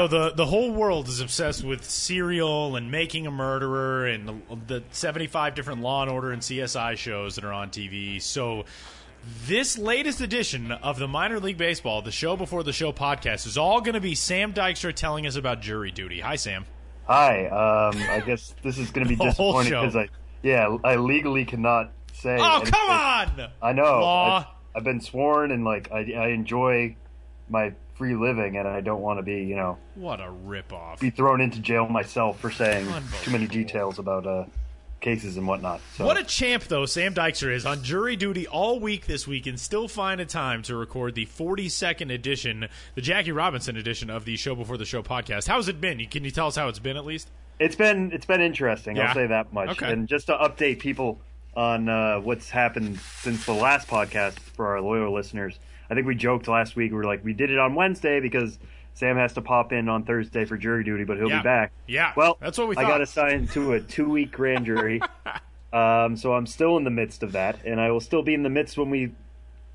So the the whole world is obsessed with serial and making a murderer and the, the 75 different Law and Order and CSI shows that are on TV. So this latest edition of the Minor League Baseball, the show before the show podcast, is all going to be Sam Dykstra telling us about jury duty. Hi, Sam. Hi. Um, I guess this is going to be disappointing because I, yeah, I legally cannot say. Oh, come on! I know. Law. I, I've been sworn, and like I, I enjoy my free living, and I don't want to be, you know, What a ripoff. be thrown into jail myself for saying too many details about uh, cases and whatnot. So What a champ, though, Sam Dykstra is on jury duty all week this week and still find a time to record the 42nd edition, the Jackie Robinson edition of the Show Before the Show podcast. How's it been? Can you tell us how it's been at least? It's been it's been interesting. Yeah. I'll say that much. Okay. And just to update people on uh, what's happened since the last podcast for our loyal listeners, I think we joked last week. We were like, we did it on Wednesday because Sam has to pop in on Thursday for jury duty, but he'll Yeah. be back. Yeah, Well, that's what we I got assigned to a two week grand jury, um, so I'm still in the midst of that, and I will still be in the midst when we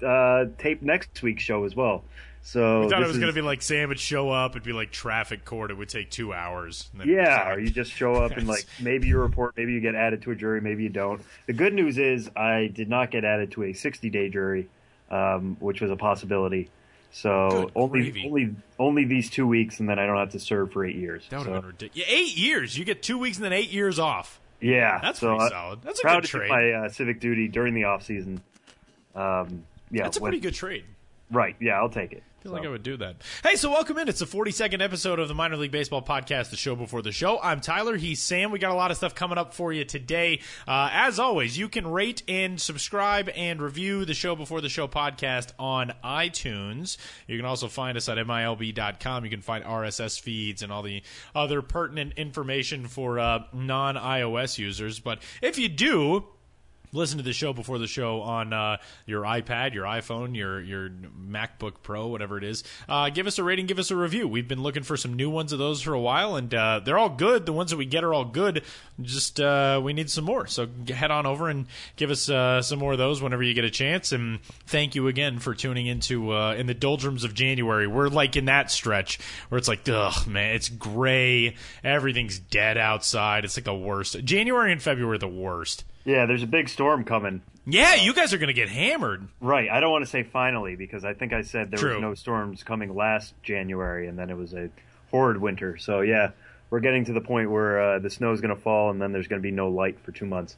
uh, tape next week's show as well. So We thought it was going to be like Sam would show up, it'd be like traffic court, it would take two hours. Yeah, or you just show up and like maybe you report, maybe you get added to a jury, maybe you don't. The good news is I did not get added to a 60 day jury, um, which was a possibility. So Good only gravy. only only these two weeks, and then I don't have to serve for eight years. That would So, have been ridiculous. Eight years. You get two weeks and then eight years off. yeah, That's so pretty I- solid. That's a proud good trade. my uh, civic duty during the off season. Um, yeah, That's a when- pretty good trade. Right? Yeah, I'll take it. I feel like I would do that. Hey, so welcome in. It's the 42nd episode of the Minor League Baseball podcast, the show before the show. I'm Tyler. He's Sam. We got a lot of stuff coming up for you today. Uh, as always, you can rate and subscribe and review the show before the show podcast on iTunes. You can also find us at MILB.com. You can find RSS feeds and all the other pertinent information for uh, non iOS users. But if you do, listen to the show before the show on uh, your iPad, your iPhone, your your MacBook Pro, whatever it is. Uh, give us a rating, give us a review. We've been looking for some new ones of those for a while, and uh, they're all good. The ones that we get are all good. Just uh, we need some more. So head on over and give us uh, some more of those whenever you get a chance. And thank you again for tuning into uh, in the doldrums of January. We're like in that stretch where it's like, ugh, man, it's gray. Everything's dead outside. It's like the worst. January and February are the worst. Yeah, there's a big storm coming. Yeah, you guys are going to get hammered. Right. I don't want to say finally because I think I said there True. was no storms coming last January, and then it was a horrid winter. So yeah, we're getting to the point where uh, the snow is going to fall, and then there's going to be no light for two months.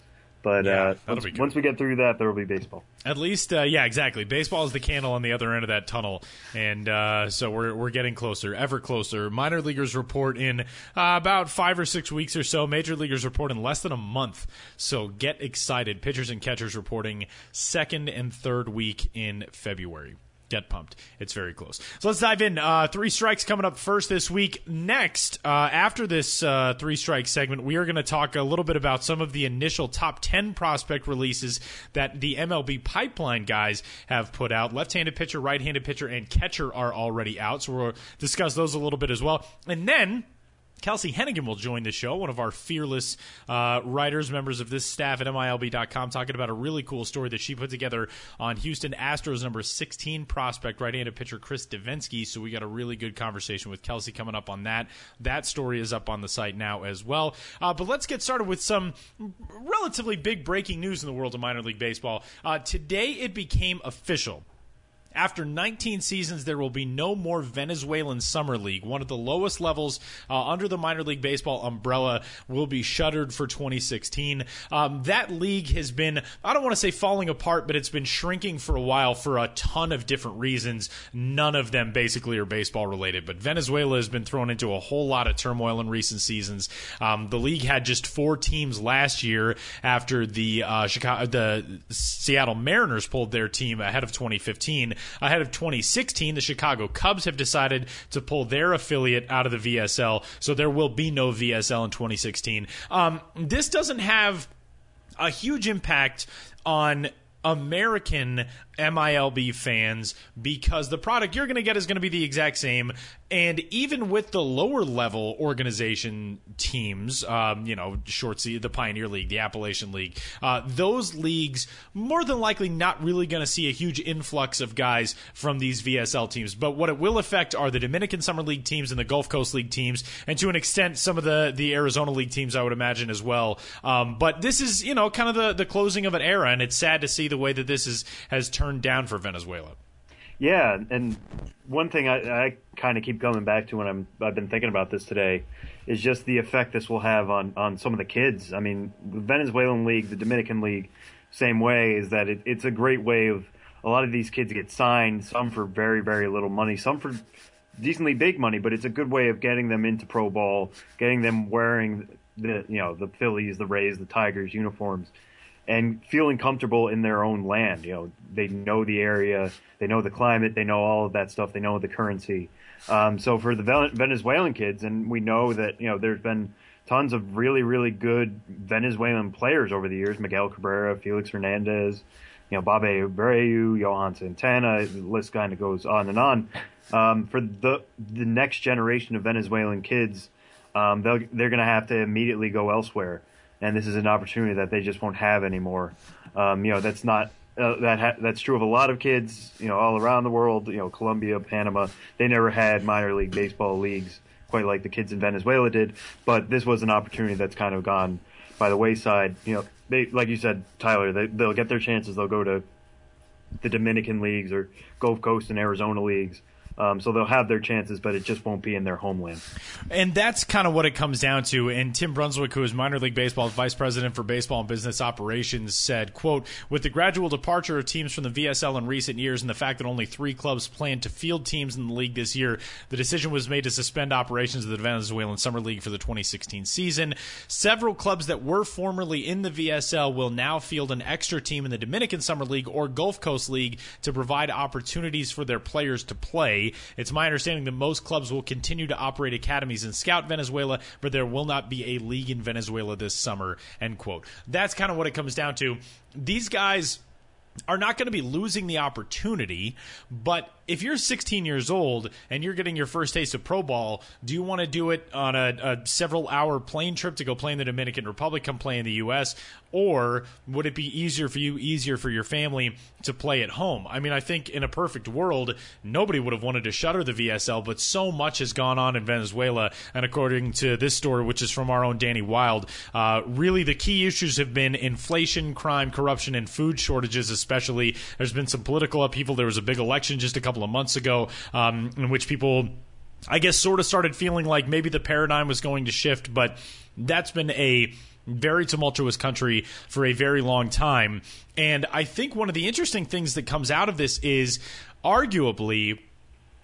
But Yeah, uh, once, once we get through that, there will be baseball. At least, uh, yeah, exactly. Baseball is the candle on the other end of that tunnel, and uh, so we're we're getting closer, ever closer. Minor leaguers report in uh, about five or six weeks or so. Major leaguers report in less than a month. So get excited. Pitchers and catchers reporting second and third week in February. Get pumped. It's very close. So let's dive in. Uh, three strikes coming up first this week. Next, uh, after this uh, three strike segment, we are going to talk a little bit about some of the initial top 10 prospect releases that the MLB pipeline guys have put out. Left handed pitcher, right handed pitcher, and catcher are already out. So we'll discuss those a little bit as well. And then. Kelsie Heneghan will join the show, one of our fearless uh, writers, members of this staff at MILB.com, talking about a really cool story that she put together on Houston Astros number 16 prospect, right handed pitcher Chris Devenski. So we got a really good conversation with Kelsie coming up on that. That story is up on the site now as well. Uh, but let's get started with some relatively big breaking news in the world of minor league baseball. Uh, today it became official. After 19 seasons, there will be no more Venezuelan Summer League. One of the lowest levels uh, under the minor league baseball umbrella will be shuttered for 2016. Um, that league has been, I don't want to say falling apart, but it's been shrinking for a while for a ton of different reasons. None of them basically are baseball related. But Venezuela has been thrown into a whole lot of turmoil in recent seasons. Um, the league had just four teams last year after the uh, Chicago, the Seattle Mariners pulled their team ahead of 2015. Ahead of 2016, the Chicago Cubs have decided to pull their affiliate out of the VSL, so there will be no VSL in 2016. Um, this doesn't have a huge impact on American MILB fans because the product you're going to get is going to be the exact same. And even with the lower level organization teams, um, you know, short C, the Pioneer League, the Appalachian League, uh, those leagues more than likely not really going to see a huge influx of guys from these VSL teams. But what it will affect are the Dominican Summer League teams and the Gulf Coast League teams, and to an extent, some of the the Arizona League teams, I would imagine as well. Um, but this is, you know, kind of the the closing of an era, and it's sad to see the way that this is has turned down for Venezuela. Yeah, and one thing I, I kind of keep coming back to when I'm I've been thinking about this today is just the effect this will have on on some of the kids. I mean, the Venezuelan league, the Dominican league, same way is that it, it's a great way of a lot of these kids get signed, some for very very little money, some for decently big money, but it's a good way of getting them into pro ball, getting them wearing the you know the Phillies, the Rays, the Tigers uniforms and feeling comfortable in their own land. You know, they know the area, they know the climate, they know all of that stuff, they know the currency. Um, so for the Venezuelan kids, and we know that you know there's been tons of really really good Venezuelan players over the years: Miguel Cabrera, Felix Hernandez, you know, Bobby Abreu, Johan Santana. The list kind of goes on and on. Um, for the the next generation of Venezuelan kids, um, they're going to have to immediately go elsewhere and this is an opportunity that they just won't have anymore. Um, you know, that's not uh, that ha- that's true of a lot of kids. You know, all around the world. You know, Colombia, Panama, they never had minor league baseball leagues quite like the kids in Venezuela did. But this was an opportunity that's kind of gone by the wayside. You know, they like you said, Tyler, they, they'll get their chances. They'll go to the Dominican leagues or Gulf Coast and Arizona leagues. Um, so they'll have their chances, but it just won't be in their homeland. And that's kind of what it comes down to. And Tim Brunswick, who is minor league baseball vice president for baseball and business operations, said, "quote With the gradual departure of teams from the VSL in recent years, and the fact that only three clubs plan to field teams in the league this year, the decision was made to suspend operations of the Venezuelan Summer League for the 2016 season. Several clubs that were formerly in the VSL will now field an extra team in the Dominican Summer League or Gulf Coast League to provide opportunities for their players to play." It's my understanding that most clubs will continue to operate academies in Scout Venezuela, but there will not be a league in Venezuela this summer. End quote. That's kind of what it comes down to. These guys are not going to be losing the opportunity, but if you're 16 years old and you're getting your first taste of pro ball, do you want to do it on a, a, several hour plane trip to go play in the Dominican Republic, come play in the U.S., or would it be easier for you, easier for your family to play at home? I mean, I think in a perfect world, nobody would have wanted to shutter the VSL, but so much has gone on in Venezuela, and according to this story, which is from our own Danny Wild, uh, really the key issues have been inflation, crime, corruption, and food shortages. There's been some political upheaval. There was a big election just a couple couple of months ago, um, in which people. I guess sort of started feeling like maybe the paradigm was going to shift, but that's been a very tumultuous country for a very long time. And I think one of the interesting things that comes out of this is arguably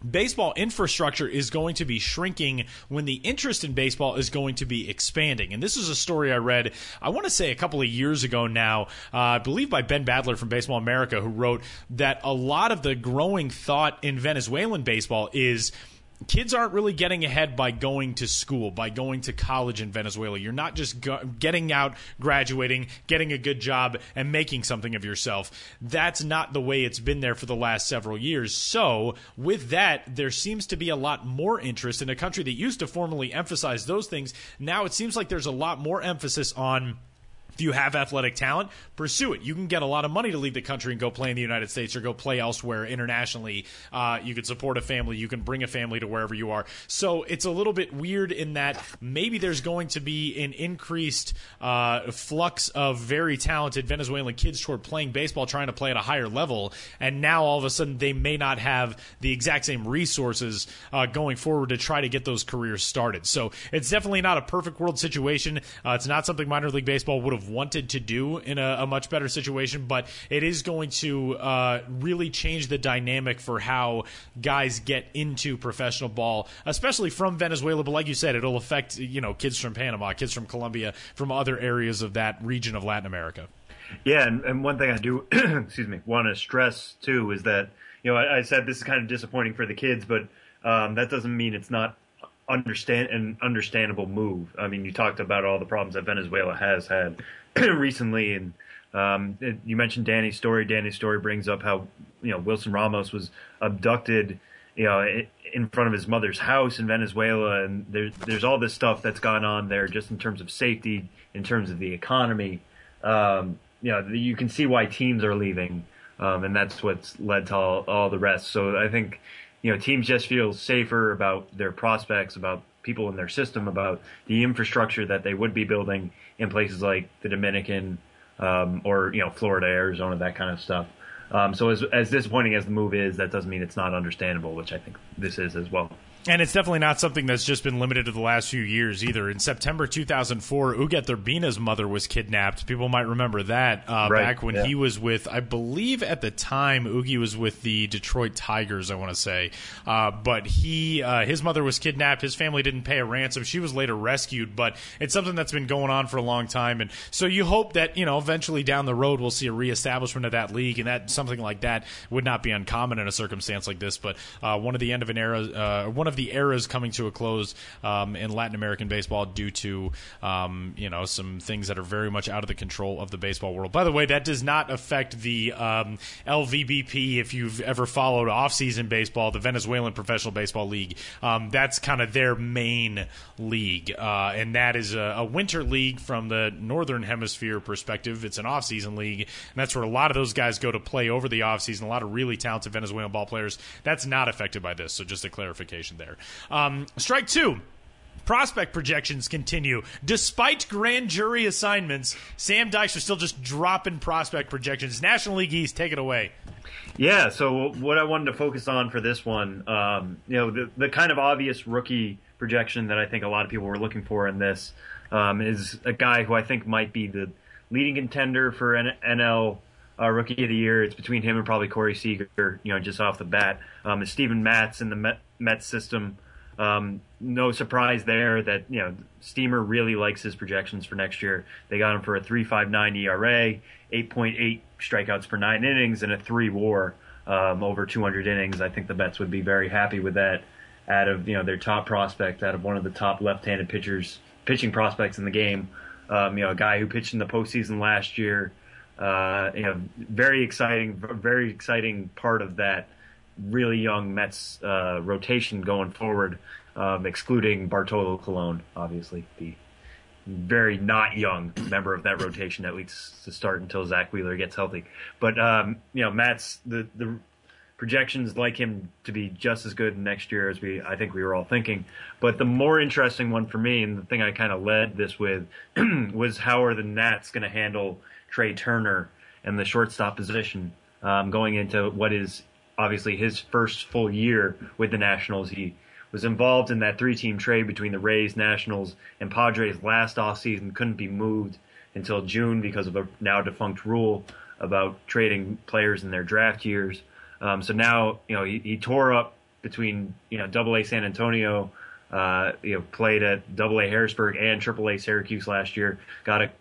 baseball infrastructure is going to be shrinking when the interest in baseball is going to be expanding. And this is a story I read, I want to say a couple of years ago now, uh, I believe by Ben Badler from Baseball America, who wrote that a lot of the growing thought in Venezuelan baseball is kids aren't really getting ahead by going to school, by going to college in Venezuela. You're not just go- getting out, graduating, getting a good job, and making something of yourself. That's not the way it's been there for the last several years. So, with that, there seems to be a lot more interest in a country that used to formally emphasize those things. Now it seems like there's a lot more emphasis on if you have athletic talent, pursue it. You can get a lot of money to leave the country and go play in the United States or go play elsewhere internationally. Uh, you can support a family. You can bring a family to wherever you are. So it's a little bit weird in that maybe there's going to be an increased uh, flux of very talented Venezuelan kids toward playing baseball, trying to play at a higher level. And now all of a sudden they may not have the exact same resources uh, going forward to try to get those careers started. So it's definitely not a perfect world situation. Uh, it's not something minor league baseball would have have wanted to do in a, a much better situation, but it is going to uh, really change the dynamic for how guys get into professional ball, especially from Venezuela. But like you said, it'll affect you know kids from Panama, kids from Colombia, from other areas of that region of Latin America. Yeah, and, and one thing I do, excuse me, want to stress too is that you know I, I, said this is kind of disappointing for the kids, but um, that doesn't mean it's not understand an understandable move. I mean, you talked about all the problems that Venezuela has had recently, and Um, it, you mentioned Danny's story. Danny's story brings up how you know Wilson Ramos was abducted, you know, in front of his mother's house in Venezuela, and there's there's all this stuff that's gone on there, just in terms of safety, in terms of the economy. Um, you know, you can see why teams are leaving, um, and that's what's led to all, all the rest. So I think you know teams just feel safer about their prospects, about people in their system, about the infrastructure that they would be building in places like the Dominican um, or you know Florida, Arizona, that kind of stuff. Um, so as as disappointing as the move is, that doesn't mean it's not understandable, which I think this is as well. And it's definitely not something that's just been limited to the last few years either. In September 2004, Ugueth Urbina's mother was kidnapped. People might remember that uh, right. back when yeah. he was with, I believe at the time, Oogie was with the Detroit Tigers, I want to say. Uh, but he, uh, his mother was kidnapped. His family didn't pay a ransom. She was later rescued, but it's something that's been going on for a long time. And so you hope that, you know, eventually down the road we'll see a reestablishment of that league, and that something like that would not be uncommon in a circumstance like this. But uh, one of the end of an era, uh, one of of the eras coming to a close um, in Latin American baseball due to um, you know some things that are very much out of the control of the baseball world. By the way, that does not affect the um, LVBP. If you've ever followed off-season baseball, the Venezuelan Professional Baseball League, um, that's kind of their main league, uh, and that is a, a, winter league from the northern hemisphere perspective. It's an off-season league, and that's where a lot of those guys go to play over the off-season. A lot of really talented Venezuelan ball players. That's not affected by this. So just a clarification there there. Um, strike two. Prospect projections continue. Despite grand jury assignments, Sam Dykstra still just dropping prospect projections. National League East, take it away. Yeah, so what I wanted to focus on for this one, um, you know, the, the kind of obvious rookie projection that I think a lot of people were looking for in this um, is a guy who I think might be the leading contender for N- NL uh, Rookie of the Year. It's between him and probably Corey Seager, you know, just off the bat. Um, Steven Matz in the Met, Mets system. Um, no surprise there that you know Steamer really likes his projections for next year. They got him for a 3.59 ERA, 8.8 strikeouts per nine innings, and a three WAR um, over 200 innings. I think the Mets would be very happy with that. Out of you know their top prospect, out of one of the top left-handed pitchers, pitching prospects in the game. Um, you know, a guy who pitched in the postseason last year. Uh, you know, very exciting, very exciting part of that really young Mets uh, rotation going forward, um, excluding Bartolo Colon, obviously the very not young member of that rotation at least to start until Zack Wheeler gets healthy. But um, you know, Matz the the projections like him to be just as good next year as we I think we were all thinking. But the more interesting one for me, and the thing I kind of led this with, was how are the Nats going to handle Trea Turner and the shortstop position um, going into what is obviously his first full year with the Nationals. He was involved in that three-team trade between the Rays, Nationals, and Padres last offseason. Couldn't be moved until June because of a now defunct rule about trading players in their draft years. Um, so now, you know, he, he, tore up between you know Double A San Antonio, uh, you know, played at Double A Harrisburg and Triple A Syracuse last year. Got a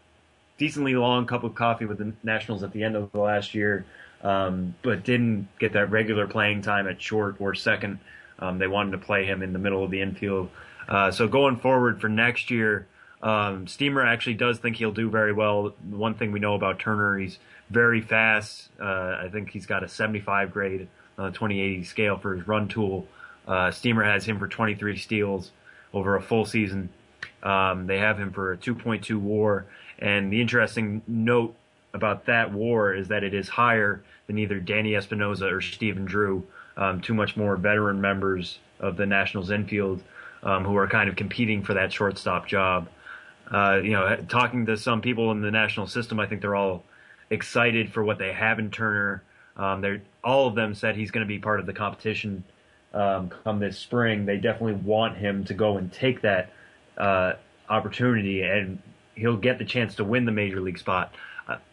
decently long cup of coffee with the Nationals at the end of the last year um, but didn't get that regular playing time at short or second. Um, they wanted to play him in the middle of the infield. Uh, so going forward for next year, um, Steamer actually does think he'll do very well. One thing we know about Turner, he's very fast. Uh, I think he's got a 75 grade on the 2080 scale for his run tool. Uh, Steamer has him for 23 steals over a full season. Um, they have him for a 2.2 WAR. And the interesting note about that WAR is that it is higher than either Danny Espinosa or Stephen Drew, um, two much more veteran members of the Nationals infield um, who are kind of competing for that shortstop job. Uh, you know, talking to some people in the national system, I think they're all excited for what they have in Turner. Um, they're all of them said he's going to be part of the competition um, come this spring. They definitely want him to go and take that uh, opportunity, and he'll get the chance to win the major league spot.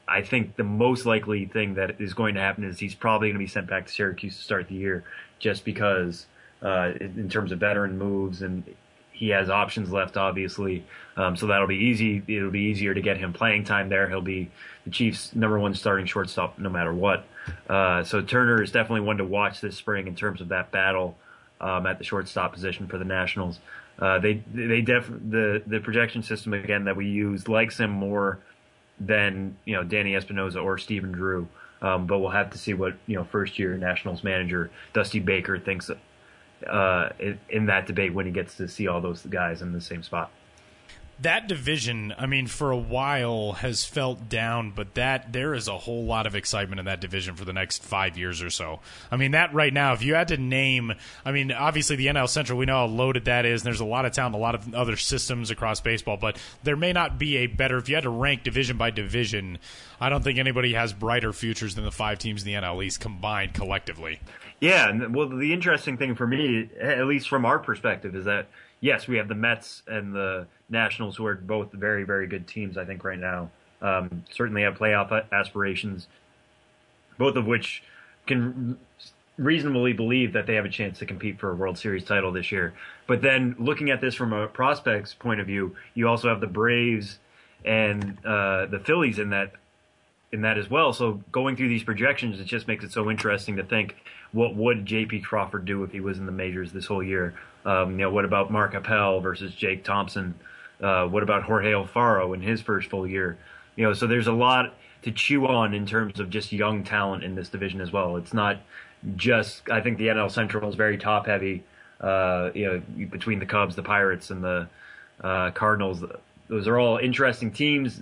I think the most likely thing that is going to happen is he's probably going to be sent back to Syracuse to start the year, just because uh, in terms of veteran moves and he has options left, obviously. Um, so that'll be easy. It'll be easier to get him playing time there. He'll be the Chiefs' number one starting shortstop no matter what. Uh, so Turner is definitely one to watch this spring in terms of that battle um, at the shortstop position for the Nationals. Uh, they they def the the projection system again that we use likes him more than you know Danny Espinosa or Stephen Drew. Um, but we'll have to see what you know first year Nationals manager Dusty Baker thinks uh, in, in that debate when he gets to see all those guys in the same spot that division, I mean, for a while has felt down, but that there is a whole lot of excitement in that division for the next five years or so. I mean, that right now, if you had to name, I mean, obviously the NL Central, we know how loaded that is, and there's a lot of talent, a lot of other systems across baseball, but there may not be a better, if you had to rank division by division, I don't think anybody has brighter futures than the five teams in the NL East combined collectively. Yeah, well, the interesting thing for me, at least from our perspective, is that yes, we have the Mets and the Nationals, who are both very, very good teams, I think, right now. Um, certainly have playoff aspirations, both of which can reasonably believe that they have a chance to compete for a World Series title this year. But then looking at this from a prospects point of view, you also have the Braves and uh, the Phillies in that in that as well. So going through these projections, it just makes it so interesting to think what would J.P. Crawford do if he was in the majors this whole year? Um, you know, what about Mark Appel versus Jake Thompson? Uh, what about Jorge Alfaro in his first full year? You know, so there's a lot to chew on in terms of just young talent in this division as well. It's not just. I think the NL Central is very top heavy. Uh, you know, between the Cubs, the Pirates, and the uh, Cardinals, those are all interesting teams.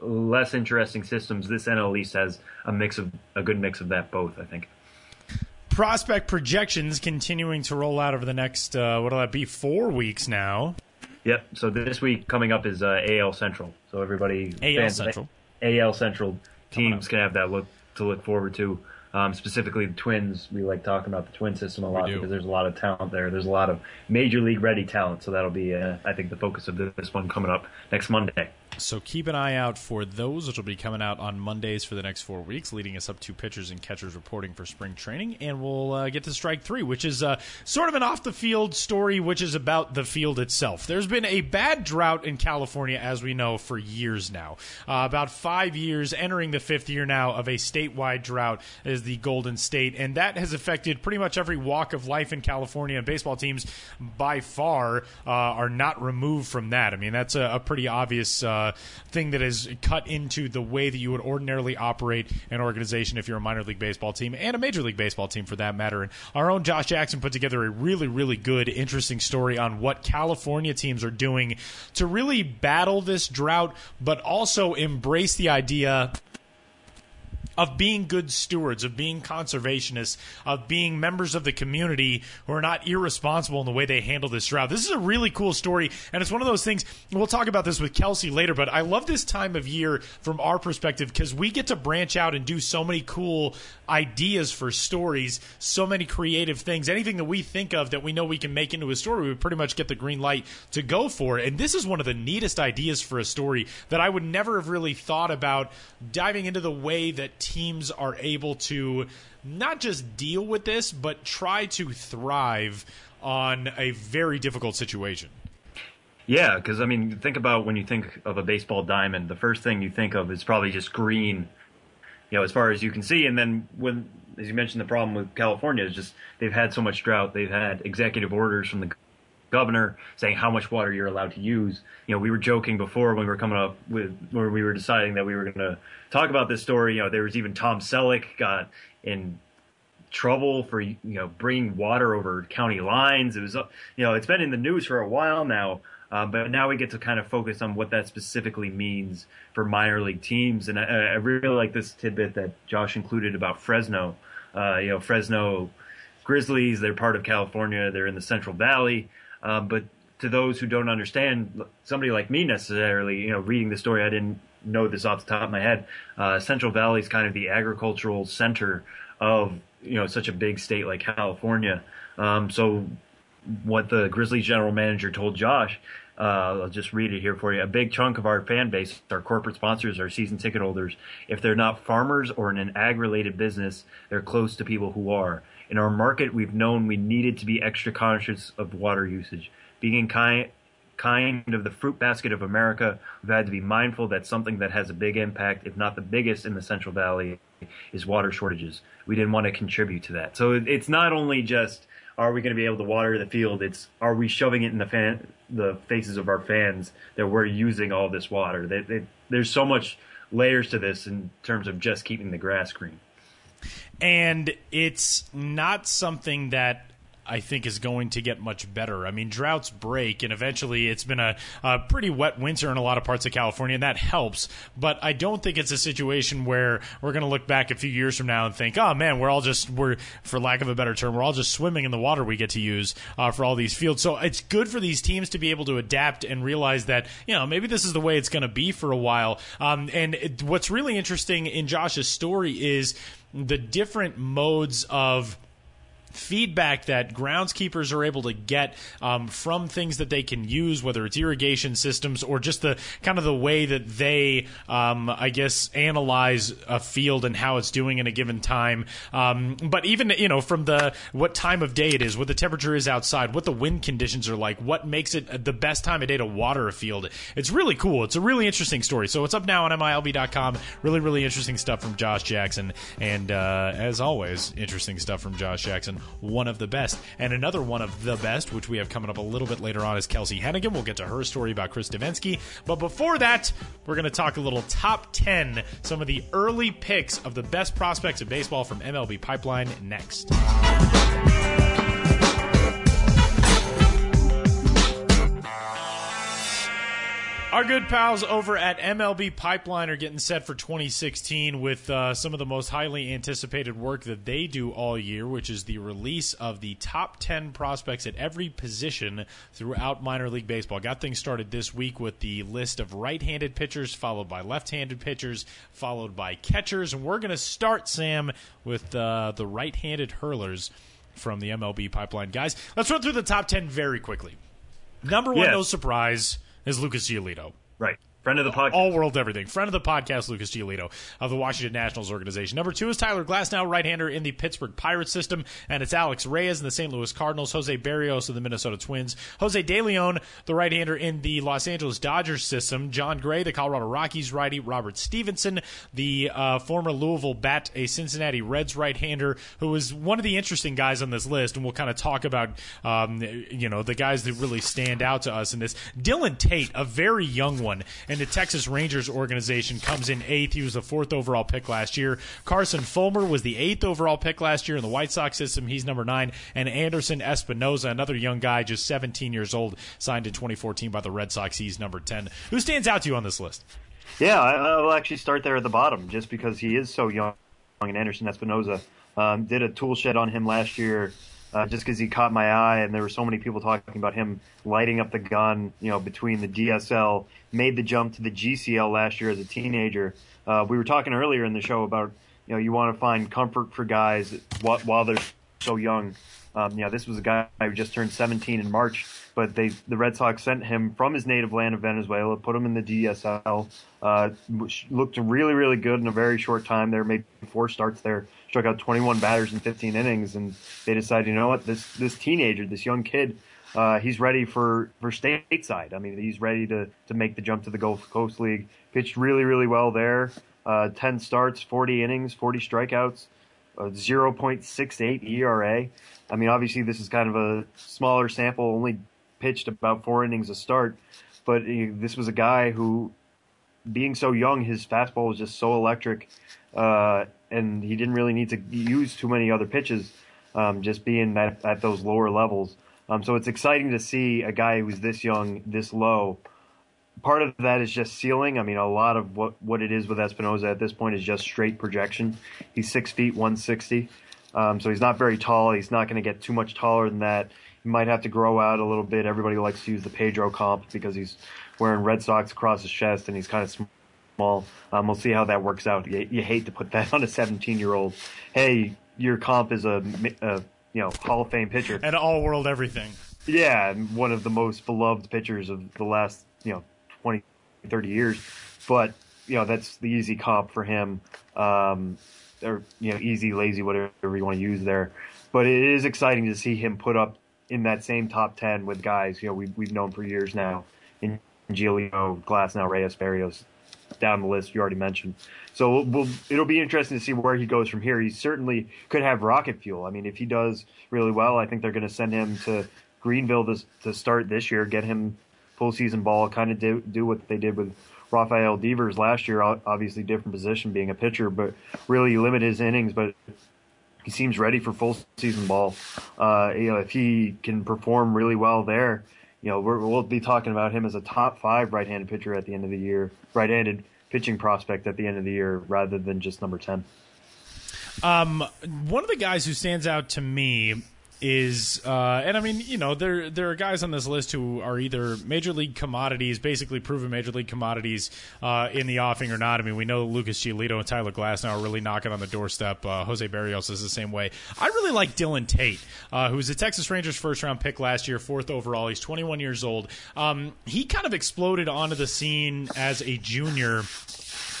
Less interesting systems. This NL East has a mix of a good mix of that both. I think prospect projections continuing to roll out over the next uh, what'll that be four weeks now Yep. So this week coming up is uh, AL Central. So everybody AL fans, Central, AL Central teams can have that look to look forward to. Um, specifically, the Twins. We like talking about the Twin system a lot because there's a lot of talent there. There's a lot of major league ready talent. So that'll be, uh, I think, the focus of this one coming up next Monday. So keep an eye out for those, which will be coming out on Mondays for the next four weeks, leading us up to pitchers and catchers reporting for spring training. And we'll uh, get to strike three, which is uh, sort of an off the field story, which is about the field itself. There's been a bad drought in California, as we know, for years now. Uh, about five years, entering the fifth year now of a statewide drought is the Golden State. And that has affected pretty much every walk of life in California. And baseball teams, by far, uh, are not removed from that. I mean, that's a, a pretty obvious uh, uh, thing that is cut into the way that you would ordinarily operate an organization if you're a minor league baseball team and a major league baseball team for that matter. And our own Josh Jackson put together a really, really good, interesting story on what California teams are doing to really battle this drought, but also embrace the idea of being good stewards, of being conservationists, of being members of the community who are not irresponsible in the way they handle this drought. This is a really cool story, and it's one of those things. We'll talk about this with Kelsie later, but I love this time of year from our perspective because we get to branch out and do so many cool ideas for stories, so many creative things. Anything that we think of that we know we can make into a story, we pretty much get the green light to go for it. And this is one of the neatest ideas for a story that I would never have really thought about diving into the way that teams are able to not just deal with this, but try to thrive on a very difficult situation. Yeah, because I mean, think about when you think of a baseball diamond, the first thing you think of is probably just green you know, as far as you can see. And then when, as you mentioned, the problem with California is just they've had so much drought. They've had executive orders from the governor saying how much water you're allowed to use. You know, we were joking before when we were coming up with where we were deciding that we were going to talk about this story. You know, there was even Tom Selleck got in trouble for you know bringing water over county lines. It was you know it's been in the news for a while now. Uh, but now we get to kind of focus on what that specifically means for minor league teams. And I, I really like this tidbit that Josh included about Fresno. Uh, you know, Fresno Grizzlies, they're part of California, they're in the Central Valley. Um, but to those who don't understand, somebody like me necessarily, you know, reading the story, I didn't know this off the top of my head. Uh, Central Valley is kind of the agricultural center of, you know, such a big state like California. Um, so what the Grizzlies general manager told Josh uh, I'll just read it here for you. A big chunk of our fan base, our corporate sponsors, our season ticket holders, if they're not farmers or in an ag related business, they're close to people who are. In our market, we've known we needed to be extra conscious of water usage. Being kind, kind of the fruit basket of America, we've had to be mindful that something that has a big impact, if not the biggest in the Central Valley, is water shortages. We didn't want to contribute to that. So it's not only just are we going to be able to water the field? It's are we shoving it in the fan, the faces of our fans that we're using all this water? They, they, there's so much layers to this in terms of just keeping the grass green. And it's not something that I think is going to get much better. I mean, droughts break, and eventually it's been a, a, pretty wet winter in a lot of parts of California, and that helps. But I don't think it's a situation where we're going to look back a few years from now and think, oh man, we're all just, we're, for lack of a better term, we're all just swimming in the water we get to use uh, for all these fields. So it's good for these teams to be able to adapt and realize that, you know, maybe this is the way it's going to be for a while. Um, and it, what's really interesting in Josh's story is the different modes of feedback that groundskeepers are able to get um, from things that they can use, whether it's irrigation systems or just the kind of the way that they, um, I guess, analyze a field and how it's doing in a given time. Um, but even you know from the what time of day it is, what the temperature is outside, what the wind conditions are like, what makes it the best time of day to water a field. It's really cool. It's a really interesting story. So it's up now on MILB.com. Really, really interesting stuff from Josh Jackson, and uh, as always, interesting stuff from Josh Jackson one of the best. And another one of the best, which we have coming up a little bit later on, is Kelsie Heneghan. We'll get to her story about Chris Devenski. But before that, we're going to talk a little top 10, some of the early picks of the best prospects of baseball from MLB Pipeline next. Our good pals over at MLB Pipeline are getting set for 2016 with uh, some of the most highly anticipated work that they do all year, which is the release of the top 10 prospects at every position throughout minor league baseball. Got things started this week with the list of right handed pitchers, followed by left handed pitchers, followed by catchers. And we're going to start, Sam, with uh, the right handed hurlers from the MLB Pipeline. Guys, let's run through the top 10 very quickly. Number one, no surprise is Lucas Giolito. Right. Friend of the podcast. All world everything. Friend of the podcast, Lucas Giolito of the Washington Nationals organization. Number two is Tyler Glasnow, right hander in the Pittsburgh Pirates system. And it's Alex Reyes in the St. Louis Cardinals, Jose Berrios of the Minnesota Twins, Jose De Leon, the right hander in the Los Angeles Dodgers system, Jon Gray, the Colorado Rockies righty, Robert Stevenson, the uh, former Louisville Bat, a Cincinnati Reds right hander, who is one of the interesting guys on this list. And we'll kind of talk about, um, you know, the guys that really stand out to us in this. Dylan Tate, a very young one, and the Texas Rangers organization comes in eighth. He was the fourth overall pick last year. Carson Fulmer was the eighth overall pick last year in the White Sox system. He's number nine. And Anderson Espinoza, another young guy, just 17 years old, signed in 2014 by the Red Sox. He's number 10. Who stands out to you on this list? Yeah, I'll actually start there at the bottom just because he is so young. And Anderson Espinoza um, did a tool shed on him last year uh, just because he caught my eye, and there were so many people talking about him lighting up the gun, you know, between the DSL, made the jump to the GCL last year as a teenager. Uh, we were talking earlier in the show about, you know, you want to find comfort for guys while, they're so young. Um, you know, this was a guy who just turned 17 in March, but they the Red Sox sent him from his native land of Venezuela, put him in the DSL, uh, looked really, really good in a very short time. There made four starts there struck out 21 batters in 15 innings, and they decided, you know what, this this teenager, this young kid, uh, he's ready for for stateside. I mean, he's ready to to make the jump to the Gulf Coast League. Pitched really, really well there. Uh, 10 starts, 40 innings, 40 strikeouts, 0.68 ERA. I mean, obviously, this is kind of a smaller sample, only pitched about four innings a start, but uh, this was a guy who, being so young, his fastball was just so electric. Uh, and he didn't really need to use too many other pitches, um, just being at, at those lower levels. Um, so it's exciting to see a guy who's this young, this low. Part of that is just ceiling. I mean, a lot of what, what it is with Espinoza at this point is just straight projection. He's six feet, 160. Um, so he's not very tall. He's not going to get too much taller than that. He might have to grow out a little bit. Everybody likes to use the Pedro comp because he's wearing Red Sox across his chest and he's kind of small. Um, we'll see how that works out. You, you hate to put that on a 17 year old. Hey, your comp is a, a, you know Hall of Fame pitcher and all world everything. Yeah, one of the most beloved pitchers of the last you know 20, 30 years. But you know that's the easy comp for him, um, or you know easy, lazy, whatever you want to use there. But it is exciting to see him put up in that same top 10 with guys you know we, we've known for years now in Giolito, Glasnow, Reyes, Berrios, down the list you already mentioned. So we'll, it'll be interesting to see where he goes from here. He certainly could have rocket fuel. I mean, if he does really well, I think they're going to send him to Greenville to, to start this year, get him full season ball, kind of do, do what they did with Rafael Devers last year, obviously different position being a pitcher, but really limit his innings. But he seems ready for full season ball. Uh, you know, if he can perform really well there, you know, we will be talking about him as a top five right-handed pitcher at the end of the year, right-handed pitching prospect at the end of the year, rather than just number ten. Um, one of the guys who stands out to me is uh, and I mean you know there there are guys on this list who are either major league commodities, basically proven major league commodities uh, in the offing or not. I mean we know Lucas Giolito and Tyler Glasnow are really knocking on the doorstep. Uh, Jose Berrios is the same way. I really like Dylan Tate, uh, who was a Texas Rangers first round pick last year, fourth overall. He's 21 years old. Um, he kind of exploded onto the scene as a junior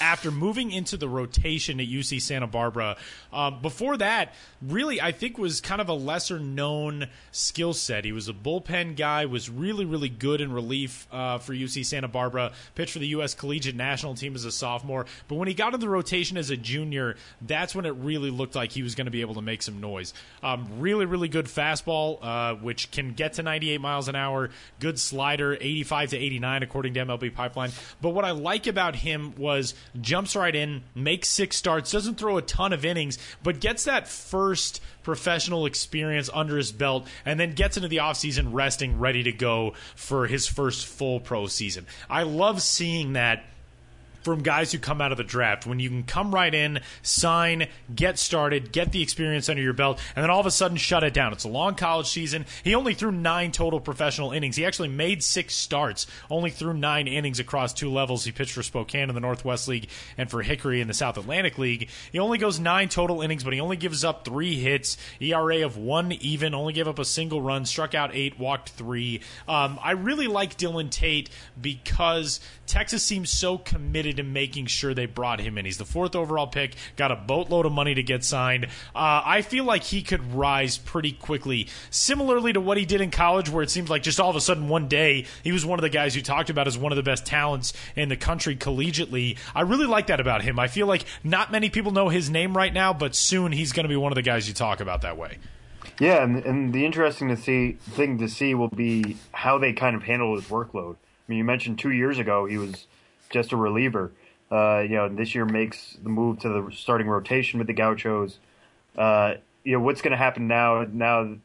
after moving into the rotation at UC Santa Barbara. Um, before that, really, I think was kind of a lesser known skill set. He was a bullpen guy, was really, really good in relief uh, for UC Santa Barbara, pitched for the U.S. Collegiate National Team as a sophomore. But when he got in the rotation as a junior, that's when it really looked like he was going to be able to make some noise. Um, really, really good fastball, uh, which can get to 98 miles an hour. Good slider, 85 to 89, according to MLB Pipeline. But what I like about him was jumps right in, makes six starts, doesn't throw a ton of innings, but gets that first professional experience under his belt and then gets into the offseason resting, ready to go for his first full pro season. I love seeing that from guys who come out of the draft. When you can come right in, sign, get started, get the experience under your belt, and then all of a sudden shut it down. It's a long college season. He only threw nine total professional innings. He actually made six starts, only threw nine innings across two levels. He pitched for Spokane in the Northwest League and for Hickory in the South Atlantic League. He only goes nine total innings, but he only gives up three hits, ERA of one even, only gave up a single run, struck out eight, walked three. Um, I really like Dylan Tate because Texas seems so committed to making sure they brought him in. He's the fourth overall pick, got a boatload of money to get signed. Uh, I feel like he could rise pretty quickly, similarly to what he did in college, where it seems like just all of a sudden one day he was one of the guys you talked about as one of the best talents in the country collegiately. I really like that about him. I feel like not many people know his name right now, but soon he's going to be one of the guys you talk about that way. Yeah, and, and the interesting to see thing to see will be how they kind of handle his workload. I mean, you mentioned two years ago he was just a reliever. Uh, you know, this year makes the move to the starting rotation with the Gauchos. Uh, you know, what's going to happen now? Now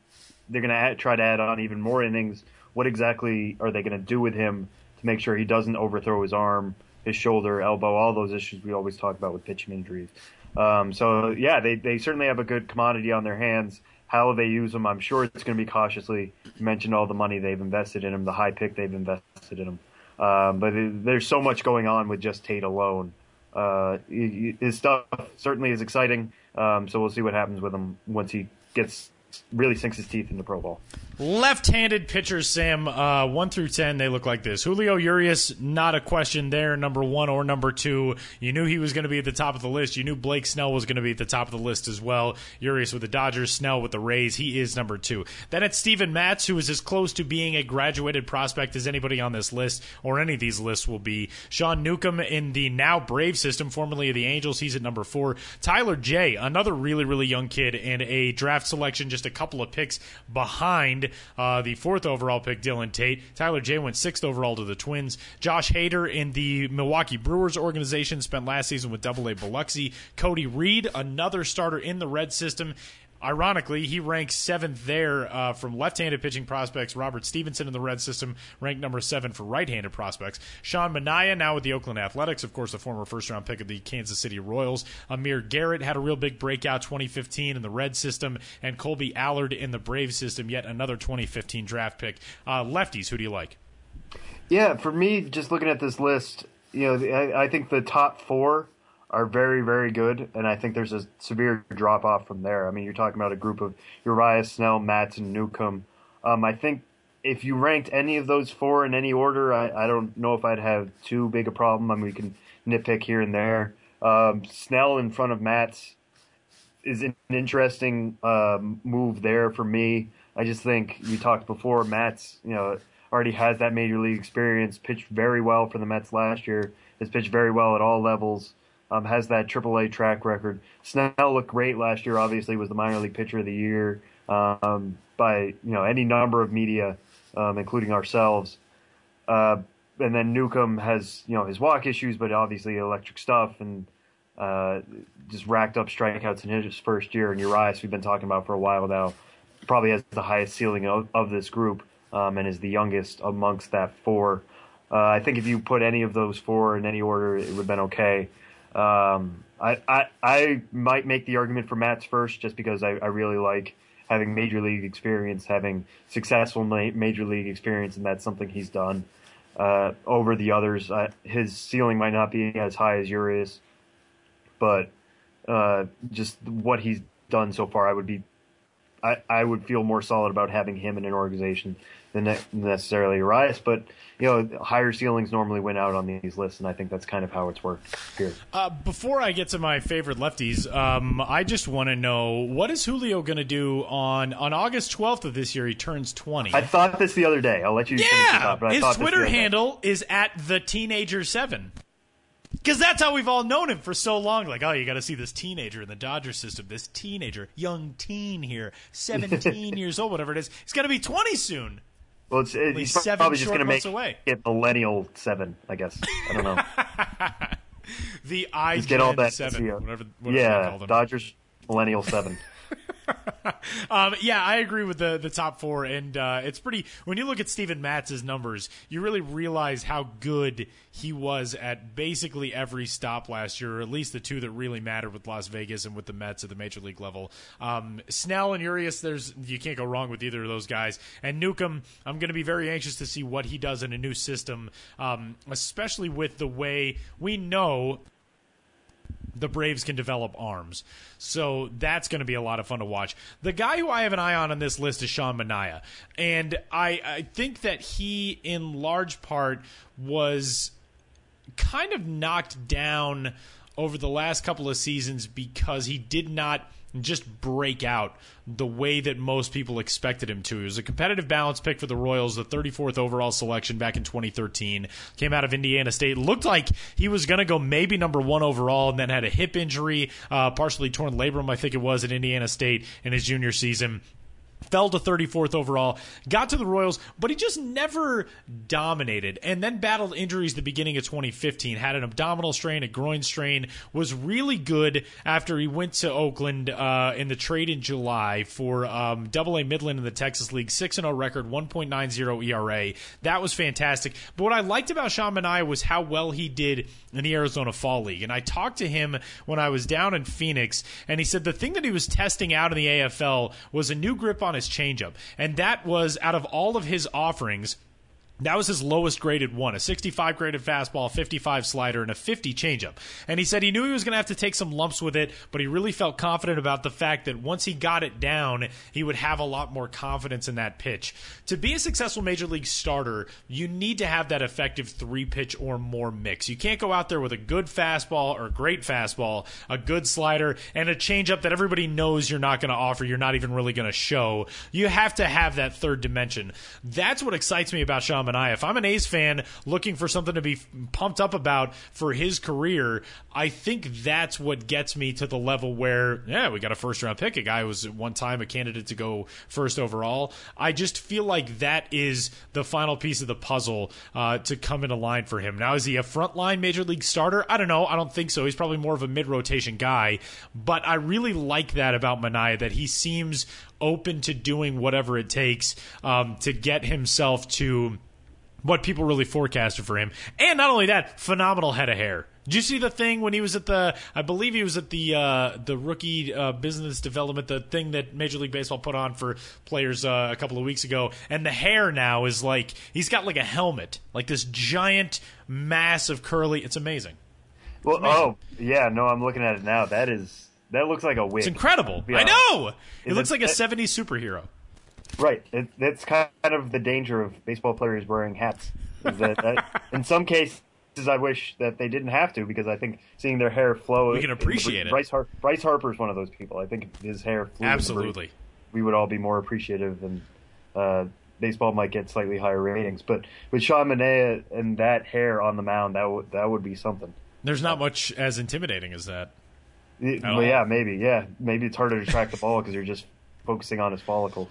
they're going to try to add on even more innings. What exactly are they going to do with him to make sure he doesn't overthrow his arm, his shoulder, elbow, all those issues we always talk about with pitching injuries? Um, so yeah, they they certainly have a good commodity on their hands. How they use them, I'm sure it's going to be cautiously. You mentioned all the money they've invested in him, the high pick they've invested in him. Um, but it, there's so much going on with just Tate alone. Uh, his stuff certainly is exciting. Um, so we'll see what happens with him once he gets really sinks his teeth into pro ball. Left-handed pitchers, Sam, uh, one through ten, they look like this. Julio Urias, not a question there, number one or number two. You knew he was going to be at the top of the list. You knew Blake Snell was going to be at the top of the list as well. Urias with the Dodgers, Snell with the Rays. He is number two. Then it's Steven Matz, who is as close to being a graduated prospect as anybody on this list or any of these lists will be. Sean Newcomb in the now Brave system, formerly of the Angels, he's at number four. Tyler Jay, another really really young kid and a draft selection just a couple of picks behind uh, the fourth overall pick, Dylan Tate. Tyler Jay went sixth overall to the Twins. Josh Hader in the Milwaukee Brewers organization spent last season with Double A Biloxi. Cody Reed, another starter in the Red system. Ironically, he ranks seventh there uh, from left-handed pitching prospects. Robert Stevenson in the red system ranked number seven for right-handed prospects. Sean Manaea now with the Oakland Athletics, of course, a former first-round pick of the Kansas City Royals. Amir Garrett had a real big breakout 2015 in the red system, and Kolby Allard in the Brave system, yet another 2015 draft pick. Uh, lefties, who do you like? Yeah, for me, just looking at this list, you know, I, I think the top four are very, very good, and I think there's a severe drop off from there. I mean, you're talking about a group of Urias, Snell, Matz, and Newcomb. Um, I think if you ranked any of those four in any order, I, I don't know if I'd have too big a problem. I mean, we can nitpick here and there. Um, Snell in front of Matz is an interesting uh, move there for me. I just think you talked before, Matz, you know, already has that major league experience, pitched very well for the Mets last year, has pitched very well at all levels um, has that AAA track record. Snell looked great last year. Obviously, was the minor league pitcher of the year um, by you know any number of media, um, including ourselves. Uh, and then Newcomb has you know his walk issues, but obviously electric stuff and uh, just racked up strikeouts in his first year. And Urias, we've been talking about for a while now, probably has the highest ceiling of, of this group um, and is the youngest amongst that four. Uh, I think if you put any of those four in any order, it would have been okay. Um, I, I I might make the argument for Matz first, just because I, I really like having major league experience, having successful ma- major league experience, and that's something he's done uh, over the others. Uh, his ceiling might not be as high as Urias, but uh, just what he's done so far, I would be, I, I would feel more solid about having him in an organization than necessarily Urias. But you know, higher ceilings normally win out on these lists, and I think that's kind of how it's worked here. Uh, before I get to my favorite lefties, um, I just want to know what is Julio going to do on on August 12th of this year? He turns 20. I thought this the other day. I'll let you. Yeah, thought, his Twitter handle is at the teenager seven. Because that's how we've all known him for so long. Like, oh, you got to see this teenager in the Dodger system, this teenager, young teen here, 17 years old, whatever it is. He's going to be 20 soon. Well, it's, it's he's seven probably just going to make away. it millennial seven, I guess. I don't know. the I get all that seven, whatever, whatever yeah, Dodgers millennial seven. um, yeah, I agree with the the top four, and uh, it's pretty. When you look at Steven Matz's numbers, you really realize how good he was at basically every stop last year, or at least the two that really mattered with Las Vegas and with the Mets at the major league level. Um, Snell and Urias, there's you can't go wrong with either of those guys. And Newcomb, I'm going to be very anxious to see what he does in a new system, um, especially with the way we know the Braves can develop arms. So that's going to be a lot of fun to watch. The guy who I have an eye on on this list is Sean Manaea, And I, I think that he, in large part, was kind of knocked down over the last couple of seasons because he did not just break out the way that most people expected him to. He was a competitive balance pick for the Royals, the 34th overall selection back in 2013. Came out of Indiana State. Looked like he was going to go maybe number one overall, and then had a hip injury, uh, partially torn labrum, I think it was, at Indiana State in his junior season fell to 34th overall, got to the Royals, but he just never dominated. And then battled injuries the beginning of 2015. Had an abdominal strain, a groin strain. Was really good after he went to Oakland uh, in the trade in July for um, Double A Midland in the Texas League. 6 0 record, 1.90 ERA. That was fantastic. But what I liked about Sean Manaea was how well he did in the Arizona Fall League. And I talked to him when I was down in Phoenix, and he said the thing that he was testing out in the AFL was a new grip on his changeup. And that was out of all of his offerings, that was his lowest graded one, a 65 graded fastball, 55 slider, and a 50 changeup. And he said he knew he was going to have to take some lumps with it, but he really felt confident about the fact that once he got it down, he would have a lot more confidence in that pitch. To be a successful major league starter, you need to have that effective three pitch or more mix. You can't go out there with a good fastball or great fastball, a good slider, and a changeup that everybody knows you're not going to offer, you're not even really going to show. You have to have that third dimension. That's what excites me about Sean Manaea. If I'm an A's fan looking for something to be pumped up about for his career, I think that's what gets me to the level where, yeah, we got a first round pick, a guy was at one time a candidate to go first overall. I just feel like that is the final piece of the puzzle uh, to come into line for him. Now, is he a frontline major league starter? I don't know. I don't think so. He's probably more of a mid rotation guy, but I really like that about Manaea that he seems open to doing whatever it takes um, to get himself to what people really forecasted for him. And not only that, phenomenal head of hair. Did you see the thing when he was at the? I believe he was at the uh, the rookie uh, business development, the thing that Major League Baseball put on for players uh, a couple of weeks ago. And the hair now is like he's got like a helmet, like this giant mass of curly. It's amazing. Well, amazing. oh yeah, no, I'm looking at it now. That is that looks like a wig. It's incredible. I know. It looks like a '70s superhero. Right. It, it's kind of the danger of baseball players wearing hats. Is that, that in some cases, I wish that they didn't have to because I think seeing their hair flow. We can appreciate it. Bryce, Har- Bryce Harper's one of those people. I think his hair flew. Absolutely. We would all be more appreciative, and uh, baseball might get slightly higher ratings. But with Sean Manaea and that hair on the mound, that would that would be something. There's not much as intimidating as that. It, well, yeah, maybe. Yeah, maybe it's harder to track the ball because you're just focusing on his follicles.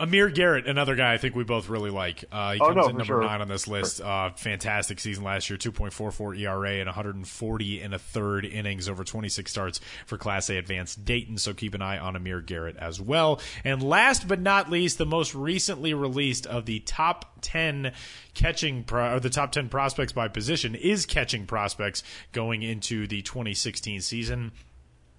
Amir Garrett, another guy I think we both really like. Uh, he Oh, comes no, in number sure. nine on this list. Uh, fantastic season last year, 2.44 ERA and 140 and a third innings over 26 starts for Class A Advanced Dayton. So keep an eye on Amir Garrett as well. And last but not least, the most recently released of the top 10 catching pro- or the top 10 prospects by position is catching prospects going into the 2016 season.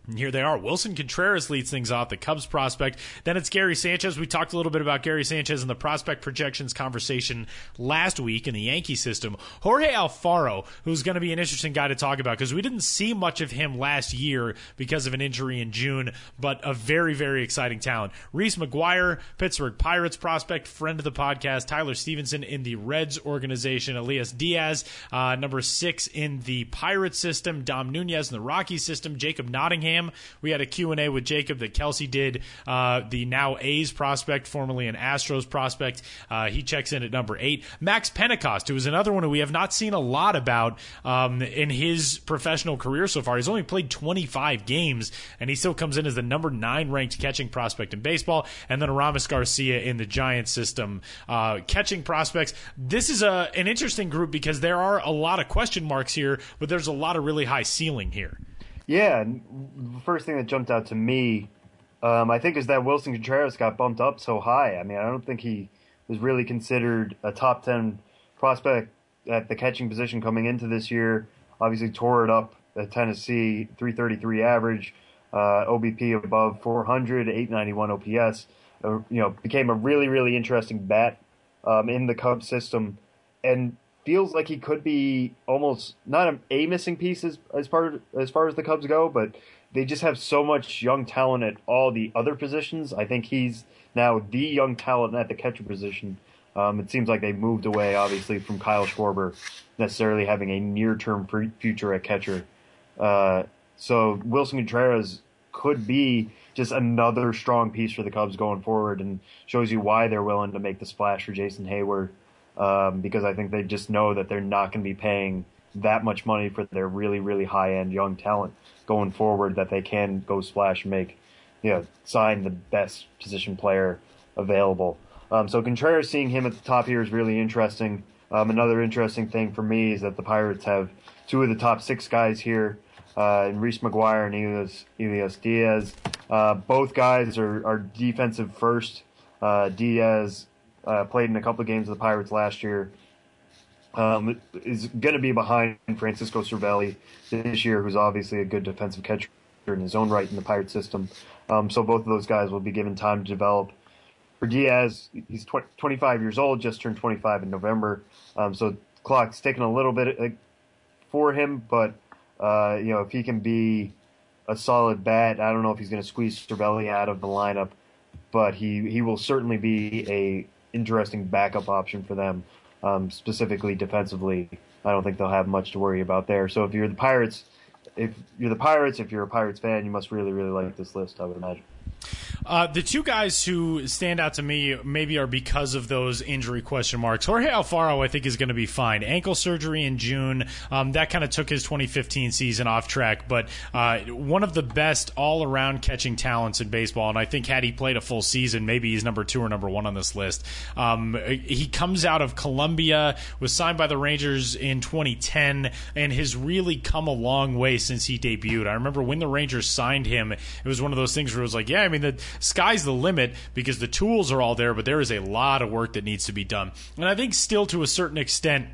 And here they are. Willson Contreras leads things off, the Cubs prospect. Then it's Gary Sanchez. We talked a little bit about Gary Sanchez in the prospect projections conversation last week in the Yankee system. Jorge Alfaro, who's going to be an interesting guy to talk about because we didn't see much of him last year because of an injury in June, but a very, very exciting talent. Reese McGuire, Pittsburgh Pirates prospect, friend of the podcast. Tyler Stephenson in the Reds organization. Elias Diaz, uh, number six in the Pirates system. Dom Nunez in the Rockies system. Jacob Nottingham. We had a Q&A with Jacob that Kelsie did. Uh, the now A's prospect, formerly an Astros prospect. Uh, he checks in at number eight. Max Pentecost, who is another one who we have not seen a lot about um, in his professional career so far. He's only played 25 games, and he still comes in as the number nine ranked catching prospect in baseball. And then Aramis Garcia in the Giants system, uh, catching prospects. This is a an interesting group because there are a lot of question marks here, but there's a lot of really high ceiling here. Yeah, the first thing that jumped out to me, um, I think, is that Willson Contreras got bumped up so high. I mean, I don't think he was really considered a top 10 prospect at the catching position coming into this year. Obviously, tore it up at Tennessee, 333 average, uh, OBP above 400, 891 OPS. Uh, you know, became a really, really interesting bat um, in the Cubs system. And feels like he could be almost not a, a missing piece as as far as far as the Cubs go, but they just have so much young talent at all the other positions. I think he's now the young talent at the catcher position. Um, it seems like they moved away, obviously, from Kyle Schwarber necessarily having a near term future at catcher. Uh, so Willson Contreras could be just another strong piece for the Cubs going forward, and shows you why they're willing to make the splash for Jason Heyward um, because I think they just know that they're not going to be paying that much money for their really, really high end young talent going forward. That they can go splash and make, you know, sign the best position player available. Um, so Contreras seeing him at the top here is really interesting. Um, another interesting thing for me is that the Pirates have two of the top six guys here, uh, Reese McGuire and Elias, Elias Diaz. Uh, both guys are, are defensive first. Uh, Diaz uh, played in a couple of games of the Pirates last year. Um, is going to be behind Francisco Cervelli this year, who's obviously a good defensive catcher in his own right in the Pirate system. Um, so both of those guys will be given time to develop. For Diaz, he's tw- 25 years old, just turned 25 in November. Um, so clock's taking a little bit uh, for him, but uh, you know if he can be a solid bat, I don't know if he's going to squeeze Cervelli out of the lineup, but he he will certainly be a interesting backup option for them, um, specifically defensively. I don't think they'll have much to worry about there. So if you're the Pirates, if you're the Pirates, if you're a Pirates fan, you must really, really like this list. I would imagine. Uh, the two guys who stand out to me maybe are because of those injury question marks. Jorge Alfaro, I think, is going to be fine. Ankle surgery in June, um, that kind of took his 2015 season off track, but uh, one of the best all around catching talents in baseball. And I think, had he played a full season, maybe he's number two or number one on this list. Um, he comes out of Colombia, was signed by the Rangers in 2010, and has really come a long way since he debuted. I remember when the Rangers signed him, it was one of those things where it was like, yeah, I mean, the sky's the limit because the tools are all there, but there is a lot of work that needs to be done. And I think still to a certain extent,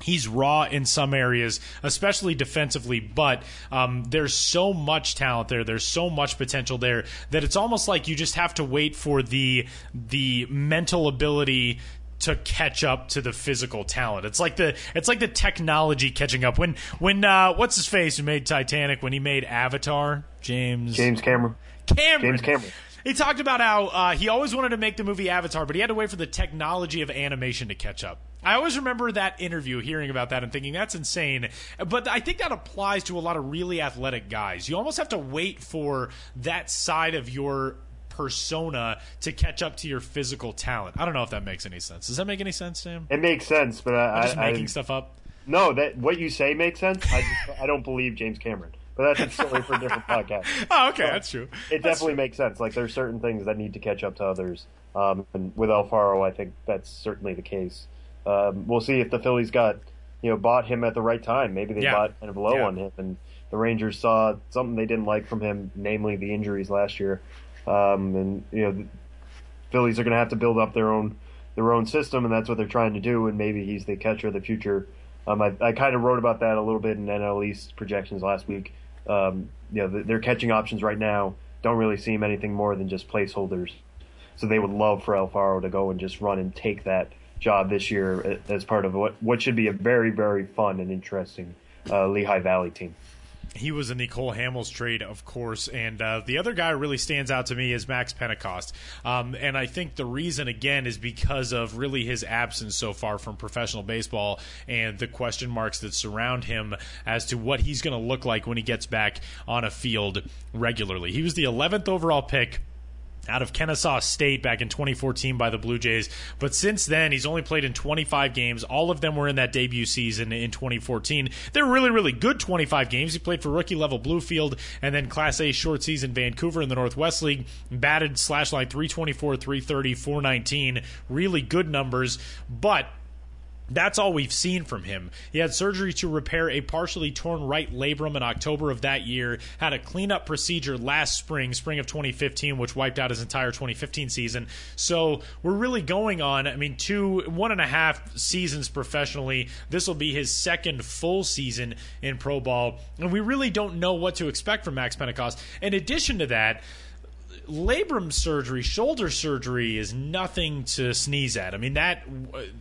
He's raw in some areas, especially defensively, but um, there's so much talent there. There's so much potential there that it's almost like you just have to wait for the the mental ability to catch up to the physical talent. It's like the it's like the technology catching up. When when uh, what's his face who made Titanic when he made Avatar, James James Cameron. Cameron. James Cameron. He talked about how uh, he always wanted to make the movie Avatar, but he had to wait for the technology of animation to catch up. I always remember that interview, hearing about that, and thinking that's insane. But I think that applies to a lot of really athletic guys. You almost have to wait for that side of your persona to catch up to your physical talent. I don't know if that makes any sense. Does that make any sense, Sam? It makes sense, but I, I'm just I, making I, stuff up. No, that what you say makes sense. I just, I don't believe James Cameron but that's a story for a different podcast. Oh, okay, that's true. It That's definitely makes sense. Like there's certain things that need to catch up to others, um, and with Alfaro, I think that's certainly the case. Um, we'll see if the Phillies got you know bought him at the right time. Maybe they Yeah. bought kind of low Yeah. on him, and the Rangers saw something they didn't like from him, namely the injuries last year. Um, and you know, the Phillies are going to have to build up their own their own system, and that's what they're trying to do. And maybe he's the catcher of the future. Um, I, I kind of wrote about that a little bit in NL East projections last week. Um, you know, th- their catching options right now don't really seem anything more than just placeholders. So they would love for Alfaro to go and just run and take that job this year as part of what what should be a very very fun and interesting uh, Lehigh Valley team. He was in the Cole Hamels trade, of course, and uh, the other guy really stands out to me is Max Pentecost. Um, and I think the reason, again, is because of really his absence so far from professional baseball and the question marks that surround him as to what he's going to look like when he gets back on a field regularly. He was the 11th overall pick out of Kennesaw State back in 2014 by the Blue Jays. But since then, he's only played in 25 games. All of them were in that debut season in 2014. They're really, really good 25 games. He played for rookie level Bluefield and then Class A short season Vancouver in the Northwest League. Batted slash line 324, 330, 419. Really good numbers. But that's all we've seen from him. He had surgery to repair a partially torn right labrum in October of that year, had a cleanup procedure last spring, spring of 2015, which wiped out his entire 2015 season. So we're really going on, I mean, two, one and a half seasons professionally. This will be his second full season in pro ball. And we really don't know what to expect from Max Pentecost. In addition to that, labrum surgery, shoulder surgery is nothing to sneeze at. I mean that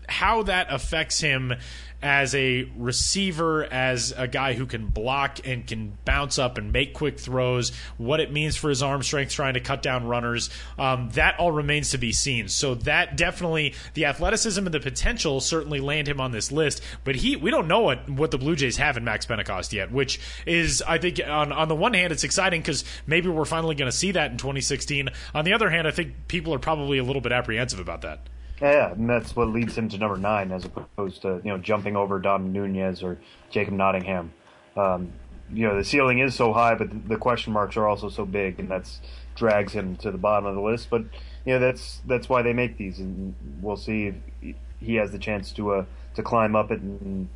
how that affects him as a receiver, as a guy who can block and can bounce up and make quick throws, what it means for his arm strength trying to cut down runners, um, that all remains to be seen. So that definitely the athleticism and the potential certainly land him on this list, but he we don't know what what the Blue Jays have in Max Pentecost yet, which is I think on on the one hand it's exciting because maybe we're finally going to see that in 2016. On the other hand, I think people are probably a little bit apprehensive about that. Yeah, and that's what leads him to number nine, as opposed to you know jumping over Dom Nunez or Jacob Nottingham. Um, you know the ceiling is so high, but the question marks are also so big, and that's drags him to the bottom of the list. But you know that's that's why they make these, and we'll see if he has the chance to uh, to climb up it and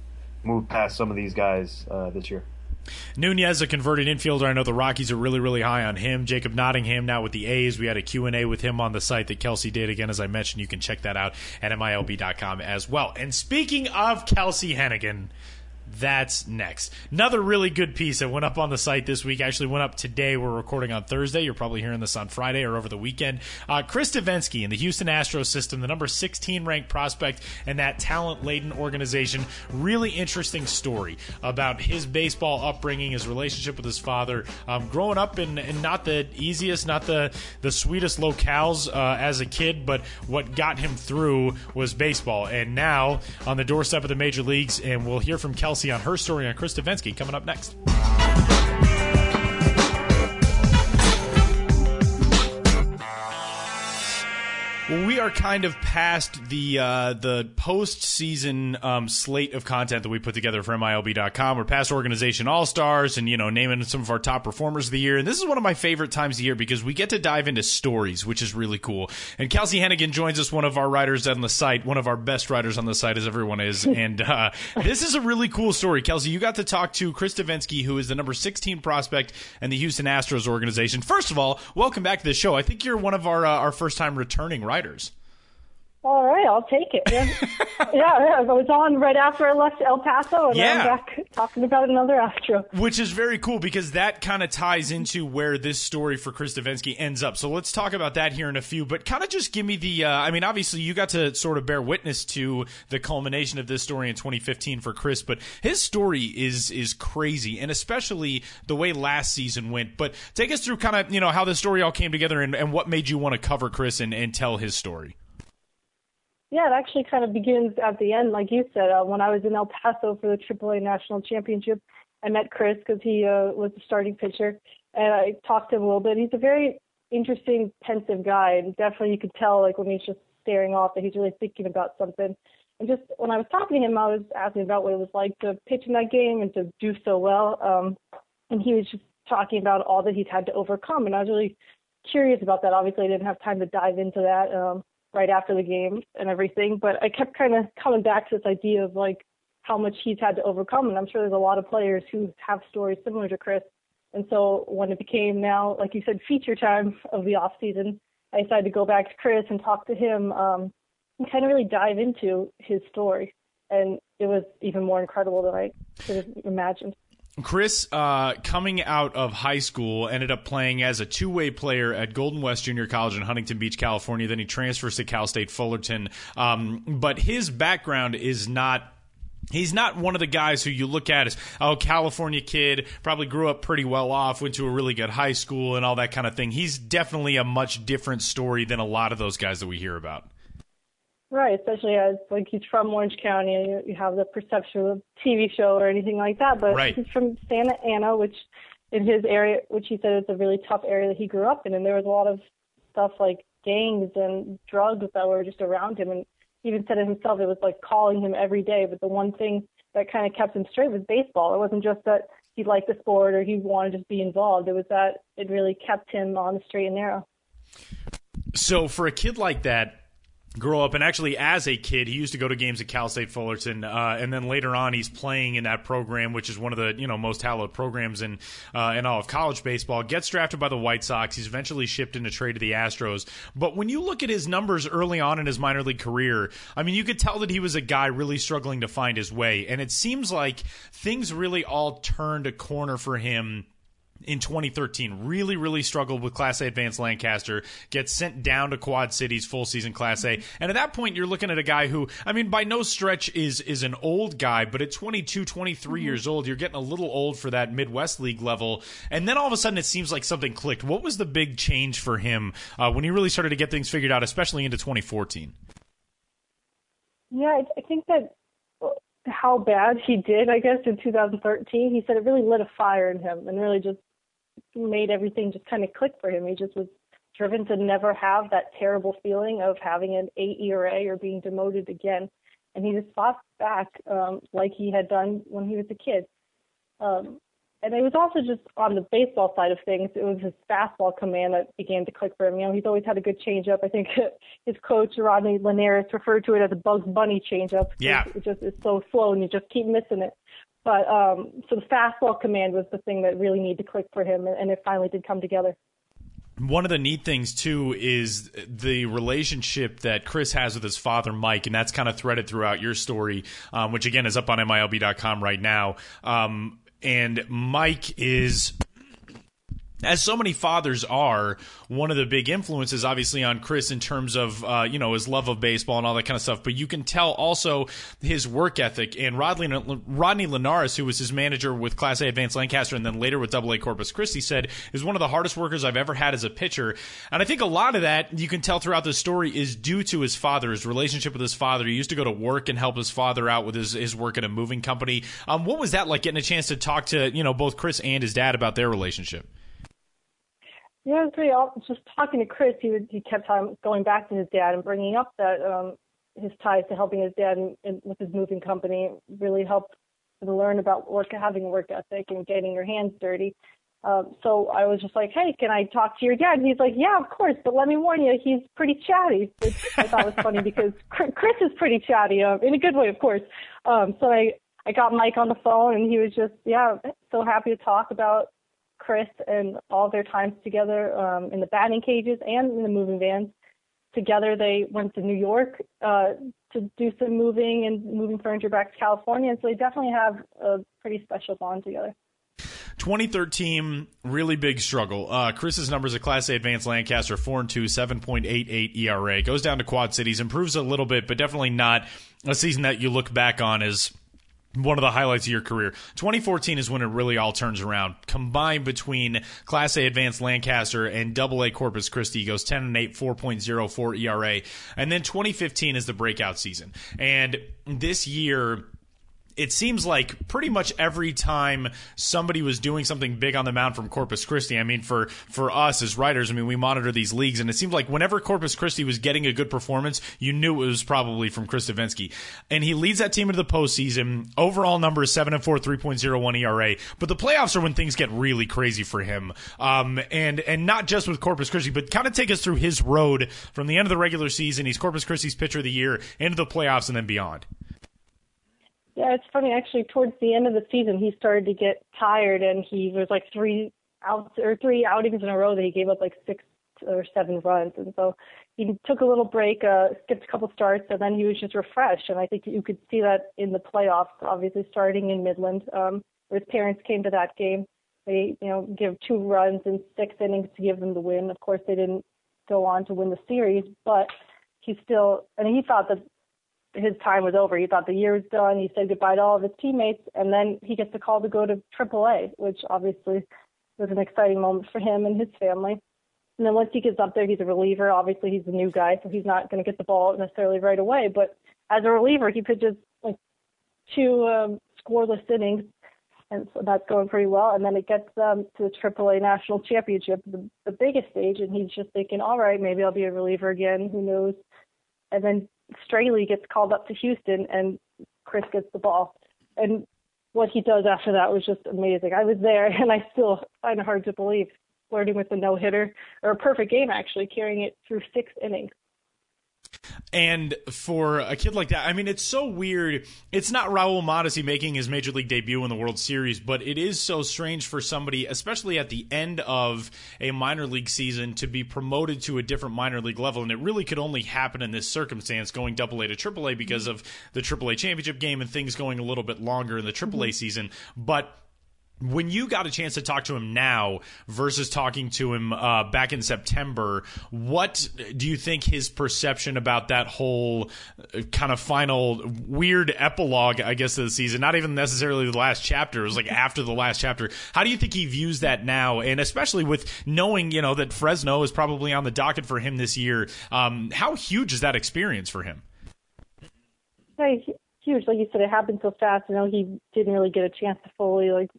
move past some of these guys uh, this year. Nunez, a converted infielder. I know the Rockies are really, really high on him. Jacob Nottingham now with the A's. We had a Q&A with him on the site that Kelsie did. Again, as I mentioned, you can check that out at MILB.com as well. And speaking of Kelsie Heneghan, that's next. Another really good piece that went up on the site this week. Actually, went up today. We're recording on Thursday. You're probably hearing this on Friday or over the weekend. Uh, Chris Devenski in the Houston Astros system, the number 16 ranked prospect in that talent laden organization. Really interesting story about his baseball upbringing, his relationship with his father, um, growing up in, in not the easiest, not the the sweetest locales uh, as a kid, but what got him through was baseball. And now on the doorstep of the major leagues, and we'll hear from Kelsie on her story on Chris Devenski coming up next. Are kind of past the uh, the postseason um, slate of content that we put together for MILB.com. We're past Organization All Stars and you know naming some of our top performers of the year. And this is one of my favorite times of year because we get to dive into stories, which is really cool. And Kelsie Heneghan joins us, one of our writers on the site, one of our best writers on the site, as everyone is. and uh, this is a really cool story, Kelsie. You got to talk to Chris Devenski, who is the number 16 prospect in the Houston Astros organization. First of all, welcome back to the show. I think you're one of our uh, our first time returning writers. All right, I'll take it. Yeah. yeah, I was on right after I left El Paso, and Yeah. I'm back talking about another Astro. Which is very cool because that kind of ties into where this story for Chris Devenski ends up. So let's talk about that here in a few. But kind of just give me the. Uh, I mean, obviously you got to sort of bear witness to the culmination of this story in 2015 for Chris, but his story is is crazy, and especially the way last season went. But take us through kind of you know how the story all came together and, and what made you want to cover Chris and, and tell his story. Yeah, it actually kind of begins at the end, like you said. Uh, when I was in El Paso for the AAA National Championship, I met Chris because he uh, was the starting pitcher, and I talked to him a little bit. He's a very interesting, pensive guy, and definitely you could tell, like when he's just staring off, that he's really thinking about something. And just when I was talking to him, I was asking about what it was like to pitch in that game and to do so well. Um, and he was just talking about all that he's had to overcome. And I was really curious about that. Obviously, I didn't have time to dive into that um, right after the game and everything, but I kept kind of coming back to this idea of like how much he's had to overcome. And I'm sure there's a lot of players who have stories similar to Chris. And so when it became now, like you said, feature time of the off season, I decided to go back to Chris and talk to him um, and kind of really dive into his story. And it was even more incredible than I could have imagined. Chris, uh, coming out of high school, ended up playing as a two way player at Golden West Junior College in Huntington Beach, California. Then he transfers to Cal State Fullerton. Um, but his background is not He's not one of the guys who you look at as, oh, California kid, probably grew up pretty well off, went to a really good high school and all that kind of thing. He's definitely a much different story than a lot of those guys that we hear about. Right, especially as like he's from Orange County, and you, you have the perception of a TV show or anything like that. But right. he's from Santa Ana, which in his area, which he said is a really tough area that he grew up in, and there was a lot of stuff like gangs and drugs that were just around him. And he even said it himself, it was like calling him every day. But the one thing that kind of kept him straight was baseball. It wasn't just that he liked the sport or he wanted to just be involved. It was that it really kept him on the straight and narrow. So for a kid like that, grow up and actually as a kid he used to go to games at cal state fullerton uh, and then later on he's playing in that program which is one of the you know most hallowed programs in uh, in all of college baseball. Gets drafted by the white sox. He's eventually shipped into trade to the astros. But when you look at his numbers early on in his minor league career i mean you could tell that he was a guy really struggling to find his way. And it seems like things really all turned a corner for him in 2013 really really struggled with class a advanced lancaster gets sent down to quad cities full season class a and at that point you're looking at a guy who i mean by no stretch is is an old guy but at 22 23 mm-hmm. years old you're getting a little old for that midwest league level and then all of a sudden it seems like something clicked what was the big change for him uh, when he really started to get things figured out especially into 2014 yeah i think that how bad he did, I guess, in 2013. He said it really lit a fire in him and really just made everything just kind of click for him. He just was driven to never have that terrible feeling of having an eight ERA or being demoted again. And he just fought back um, like he had done when he was a kid. Um, and it was also just on the baseball side of things, it was his fastball command that began to click for him. You know, he's always had a good changeup. I think his coach Rodney Linares referred to it as a Bugs Bunny changeup. Yeah, it just is so slow and you just keep missing it. But um, so the fastball command was the thing that really needed to click for him, and it finally did come together. One of the neat things too is the relationship that Chris has with his father, Mike, and that's kind of threaded throughout your story, um, which again is up on MILB.com right now. Um, and Mike is as so many fathers are, one of the big influences, obviously, on Chris in terms of uh, you know his love of baseball and all that kind of stuff. But you can tell also his work ethic. And Rodney, Rodney Linares, who was his manager with Class A Advanced Lancaster and then later with Double A Corpus Christi, said is one of the hardest workers I've ever had as a pitcher. And I think a lot of that you can tell throughout the story is due to his father, his relationship with his father. He used to go to work and help his father out with his, his work at a moving company. Um, what was that like getting a chance to talk to you know both Chris and his dad about their relationship? Yeah, it was pretty awesome. Just talking to Chris, he would he kept on going back to his dad and bringing up that um, his ties to helping his dad in, in, with his moving company really helped to learn about work, having a work ethic and getting your hands dirty. Um, so I was just like, hey, can I talk to your dad? And he's like, yeah, of course, but let me warn you, he's pretty chatty, which I thought was funny because Chris is pretty chatty, um, in a good way, of course. Um, so I, I got Mike on the phone and he was just, yeah, so happy to talk about Chris and all their times together um, in the batting cages and in the moving vans. Together, they went to New York uh, to do some moving and moving furniture back to California. And so they definitely have a pretty special bond together. 2013, really big struggle. Uh, Chris's numbers at Class A Advanced Lancaster, 4 and 2, 7.88 ERA. Goes down to Quad Cities, improves a little bit, but definitely not a season that you look back on as one of the highlights of your career. 2014 is when it really all turns around. Combined between Class A Advanced Lancaster and Double A Corpus Christi goes 10 and 8, 4.04 ERA. And then 2015 is the breakout season. And this year, it seems like pretty much every time somebody was doing something big on the mound from Corpus Christi, I mean, for for us as writers, I mean, we monitor these leagues, and it seems like whenever Corpus Christi was getting a good performance, you knew it was probably from Chris Devenski. And he leads that team into the postseason. Overall number is 7 and 4, 3.01 ERA. But the playoffs are when things get really crazy for him. Um, and, and not just with Corpus Christi, but kind of take us through his road from the end of the regular season. He's Corpus Christi's pitcher of the year into the playoffs and then beyond. Yeah, it's funny actually. Towards the end of the season, he started to get tired, and he was like three outs or three outings in a row that he gave up like six or seven runs, and so he took a little break, uh, skipped a couple starts, and then he was just refreshed. And I think you could see that in the playoffs, obviously starting in Midland, um, where his parents came to that game. They, you know, give two runs in six innings to give them the win. Of course, they didn't go on to win the series, but he still, and he thought that his time was over. He thought the year was done. He said goodbye to all of his teammates, and then he gets the call to go to AAA, which obviously was an exciting moment for him and his family. And then once he gets up there, he's a reliever. Obviously, he's a new guy, so he's not going to get the ball necessarily right away. But as a reliever, he pitches like two um, scoreless innings, and so that's going pretty well. And then it gets them to the AAA National Championship, the, the biggest stage, and he's just thinking, all right, maybe I'll be a reliever again. Who knows? And then Straily gets called up to Houston, and Chris gets the ball. And what he does after that was just amazing. I was there, and I still find it hard to believe, flirting with a no hitter or a perfect game, actually, carrying it through six innings. And for a kid like that, I mean, it's so weird. It's not Raul Mondesi making his major league debut in the World Series, but it is so strange for somebody, especially at the end of a minor league season, to be promoted to a different minor league level. And it really could only happen in this circumstance, going double A to triple A because of the triple A championship game and things going a little bit longer in the triple A mm-hmm. season. But when you got a chance to talk to him now versus talking to him uh, back in September, what do you think his perception about that whole uh, kind of final weird epilogue, I guess, of the season, not even necessarily the last chapter, it was like after the last chapter. How do you think he views that now? And especially with knowing, you know, that Fresno is probably on the docket for him this year, um, how huge is that experience for him? Very huge. Like you said, it happened so fast. You know, he didn't really get a chance to fully like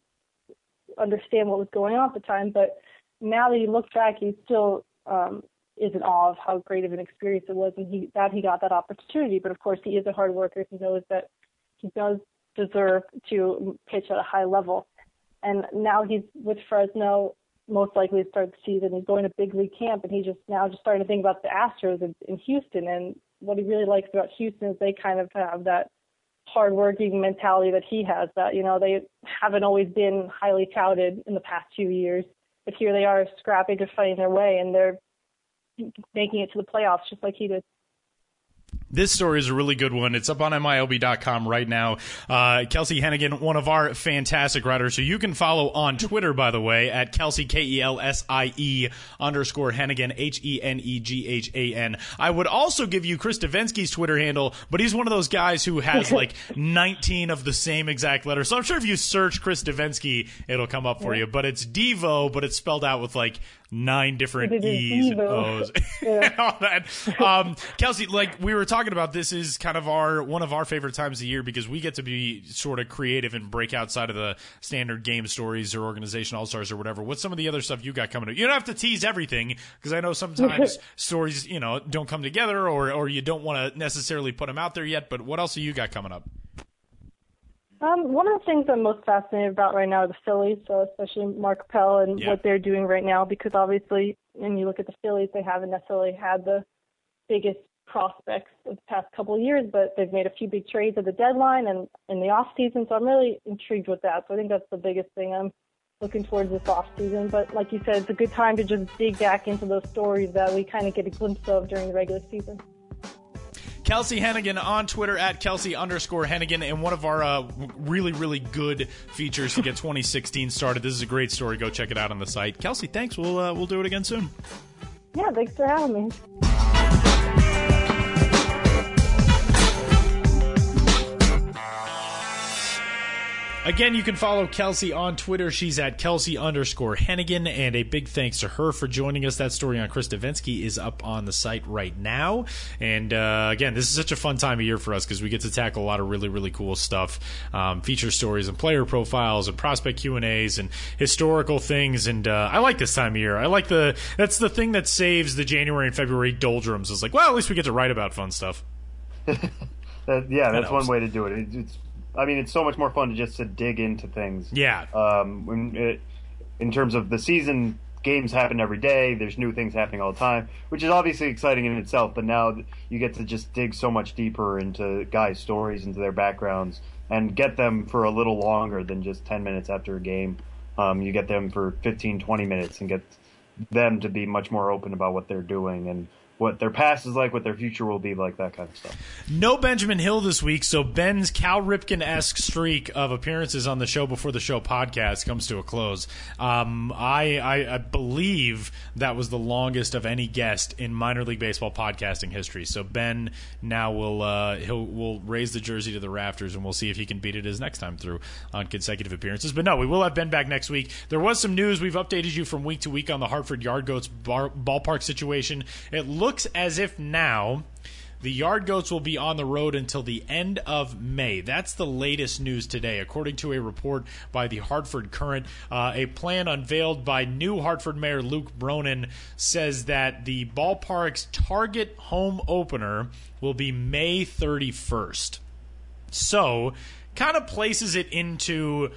understand what was going on at the time. But now that he looks back, he still um, is in awe of how great of an experience it was, and he that he got that opportunity. But of course, he is a hard worker. He knows that he does deserve to pitch at a high level. And now he's with Fresno, most likely to start the season. He's going to big league camp, and he just now just starting to think about the Astros in, in Houston. And what he really likes about Houston is they kind of have that hardworking mentality that he has. That you know they haven't always been highly touted in the past few years, but here they are scrapping to fighting their way, and they're making it to the playoffs just like he did. This story is a really good one. It's up on MILB.com right now. Uh, Kelsie Heneghan, one of our fantastic writers, who you can follow on Twitter, by the way, at Kelsie, K E L S I E underscore Heneghan, H E N E G H A N. I would also give you Chris Devenski's Twitter handle, but he's one of those guys who has like 19 of the same exact letters. So I'm sure if you search Chris Devenski, it'll come up for you. But it's Devo, but it's spelled out with like nine different E's and O's and all that. Um, Kelsie, like we were talking about, this is kind of our one of our favorite times of year because we get to be sort of creative and break outside of the standard game stories or organization all stars or whatever. What's some of the other stuff you got coming up? You don't have to tease everything because I know sometimes stories, you know, don't come together or or you don't want to necessarily put them out there yet. But what else have you got coming up? Um, one of the things I'm most fascinated about right now are the Phillies, so especially Mark Appel and yeah. what they're doing right now, because obviously, when you look at the Phillies, they haven't necessarily had the biggest prospects of the past couple of years, but they've made a few big trades at the deadline and in the off season. So I'm really intrigued with that. So I think that's the biggest thing I'm looking towards this off season. But like you said, it's a good time to just dig back into those stories that we kind of get a glimpse of during the regular season. Kelsie Heneghan on Twitter at Kelsie underscore Heneghan, and one of our uh, really, really good features to get 2016 started. This is a great story. Go check it out on the site. Kelsie, thanks. We'll uh, we'll do it again soon. Yeah, thanks for having me. Again, you can follow Kelsie on Twitter. She's at Kelsie underscore Heneghan. And a big thanks to her for joining us. That story on Chris Devenski is up on the site right now. And uh, again, this is such a fun time of year for us because we get to tackle a lot of really, really cool stuff. Um, feature stories and player profiles and prospect Q&As and historical things. And uh, I like this time of year. I like the, that's the thing that saves the January and February doldrums is like, well, at least we get to write about fun stuff. That- yeah, that's one way to do it. it. It's, I mean, it's so much more fun to just to dig into things. Yeah. Um, when it, in terms of the season, games happen every day. There's new things happening all the time, which is obviously exciting in itself. But now you get to just dig so much deeper into guys' stories, into their backgrounds, and get them for a little longer than just 10 minutes after a game. Um, you get them for 15, 20 minutes and get them to be much more open about what they're doing and what their past is like, what their future will be like, that kind of stuff. No Benjamin Hill this week, so Ben's Cal Ripken esque streak of appearances on the show before the show podcast comes to a close. Um, I, I, I believe that was the longest of any guest in minor league baseball podcasting history. So Ben now will uh, he'll will raise the jersey to the rafters, and we'll see if he can beat it his next time through on consecutive appearances. But no, we will have Ben back next week. There was some news. We've updated you from week to week on the Hartford Yard Goats bar, ballpark situation. It looks as if now the Yard Goats will be on the road until the end of May. That's the latest news today, according to a report by the Hartford Courant. Uh, a plan unveiled by new Hartford Mayor Luke Bronin says that the ballpark's target home opener will be May 31st. So, kind of places it into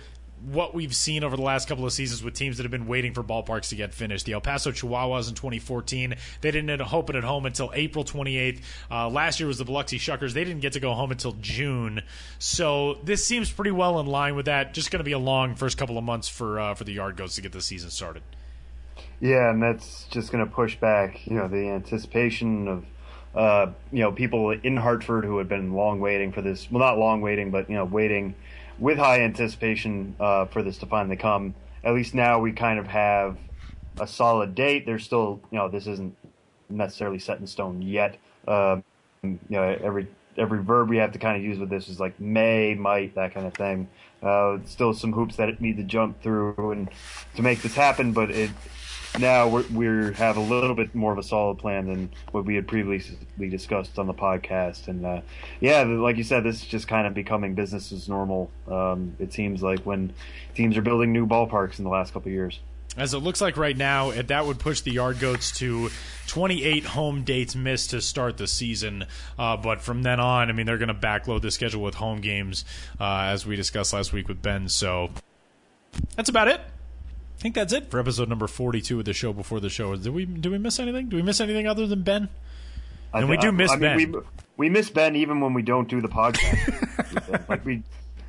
what we've seen over the last couple of seasons with teams that have been waiting for ballparks to get finished. The El Paso Chihuahuas in 2014, they didn't open at home until April 28th. Uh, last year was the Biloxi Shuckers. They didn't get to go home until June. So this seems pretty well in line with that. Just going to be a long first couple of months for uh, for the Yard Goats to get the season started. Yeah, and that's just going to push back, you know, the anticipation of, uh, you know, people in Hartford who had been long waiting for this. Well, not long waiting, but you know, waiting with high anticipation uh, for this to finally come. At least now we kind of have a solid date. There's still, you know, this isn't necessarily set in stone yet. Um, you know, every every verb we have to kind of use with this is like may, might, that kind of thing. Uh, still some hoops that it need to jump through and to make this happen, but it now we have a little bit more of a solid plan than what we had previously discussed on the podcast. And uh, yeah, like you said, this is just kind of becoming business as normal. Um, it seems like when teams are building new ballparks in the last couple of years. As it looks like right now, that would push the Yard Goats to 28 home dates missed to start the season. Uh, but from then on, I mean, they're going to backload the schedule with home games, uh, as we discussed last week with Ben. So that's about it. I think that's it for episode number 42 of the show before the show. Did we do we miss anything? Do we miss anything other than Ben? I and we do miss I mean, Ben. We, we miss Ben even when we don't do the podcast. like we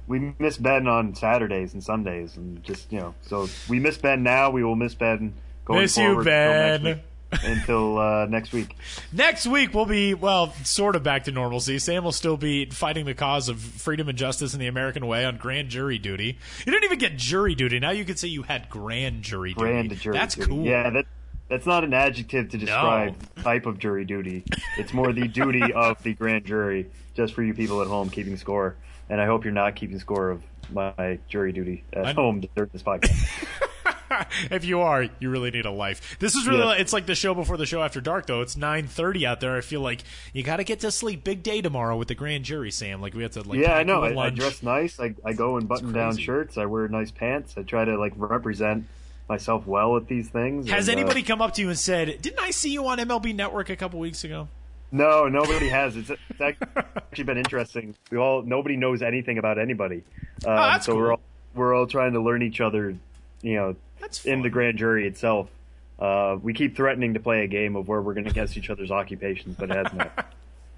we miss Ben on Saturdays and Sundays, and just you know, so we miss Ben now. We will miss Ben going Miss you, forward until Ben. Until uh, next week. Next week we'll be well, sort of back to normalcy. Sam will still be fighting the cause of freedom and justice in the American way on grand jury duty. You didn't even get jury duty. Now you could say you had grand jury duty. Grand jury. That's duty. cool. Yeah, that that's not an adjective to describe type of jury duty. It's more the duty of the grand jury. Just for you people at home keeping score, and I hope you're not keeping score of my jury duty at I- home during this podcast. if you are, you really need a life. This is really Yeah. it's like the show before the show after dark though. It's 9:30 out there. I feel like you got to get to sleep. Big day tomorrow with the grand jury, Sam. Like we have to like yeah, I know. I, I, dress nice. I, I go in button down shirts. I wear nice pants. I try to like represent myself well at these things. Has and, uh, anybody come up to you and said, "Didn't I see you on MLB Network a couple weeks ago?" No, nobody has. It's, it's actually been interesting. We all nobody knows anything about anybody. Um, Oh, that's so we're all we're all trying to learn each other. You know, in the grand jury itself. Uh, we keep threatening to play a game of where we're going to guess each other's occupations, but it hasn't.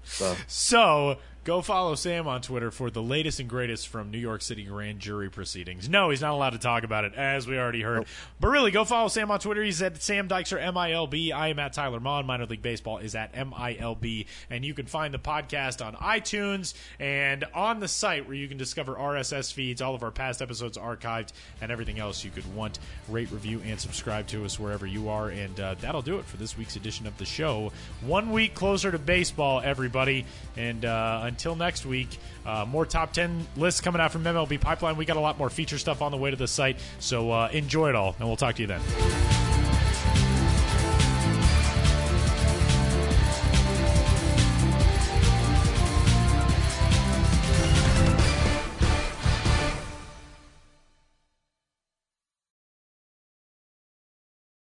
So So go follow Sam on Twitter for the latest and greatest from New York City grand jury proceedings. No, he's not allowed to talk about it, as we already heard. But really, go follow Sam on Twitter. He's at Sam Dykstra, M-I-L-B. I am at Tyler Maun. Minor League Baseball is at M-I-L-B. And you can find the podcast on iTunes and on the site where you can discover RSS feeds, all of our past episodes archived, and everything else you could want. Rate, review, and subscribe to us wherever you are. And uh, that'll do it for this week's edition of the show. One week closer to baseball, everybody. And uh, until until next week, uh, more top 10 lists coming out from MLB Pipeline. We got a lot more feature stuff on the way to the site. So uh, enjoy it all, and we'll talk to you then.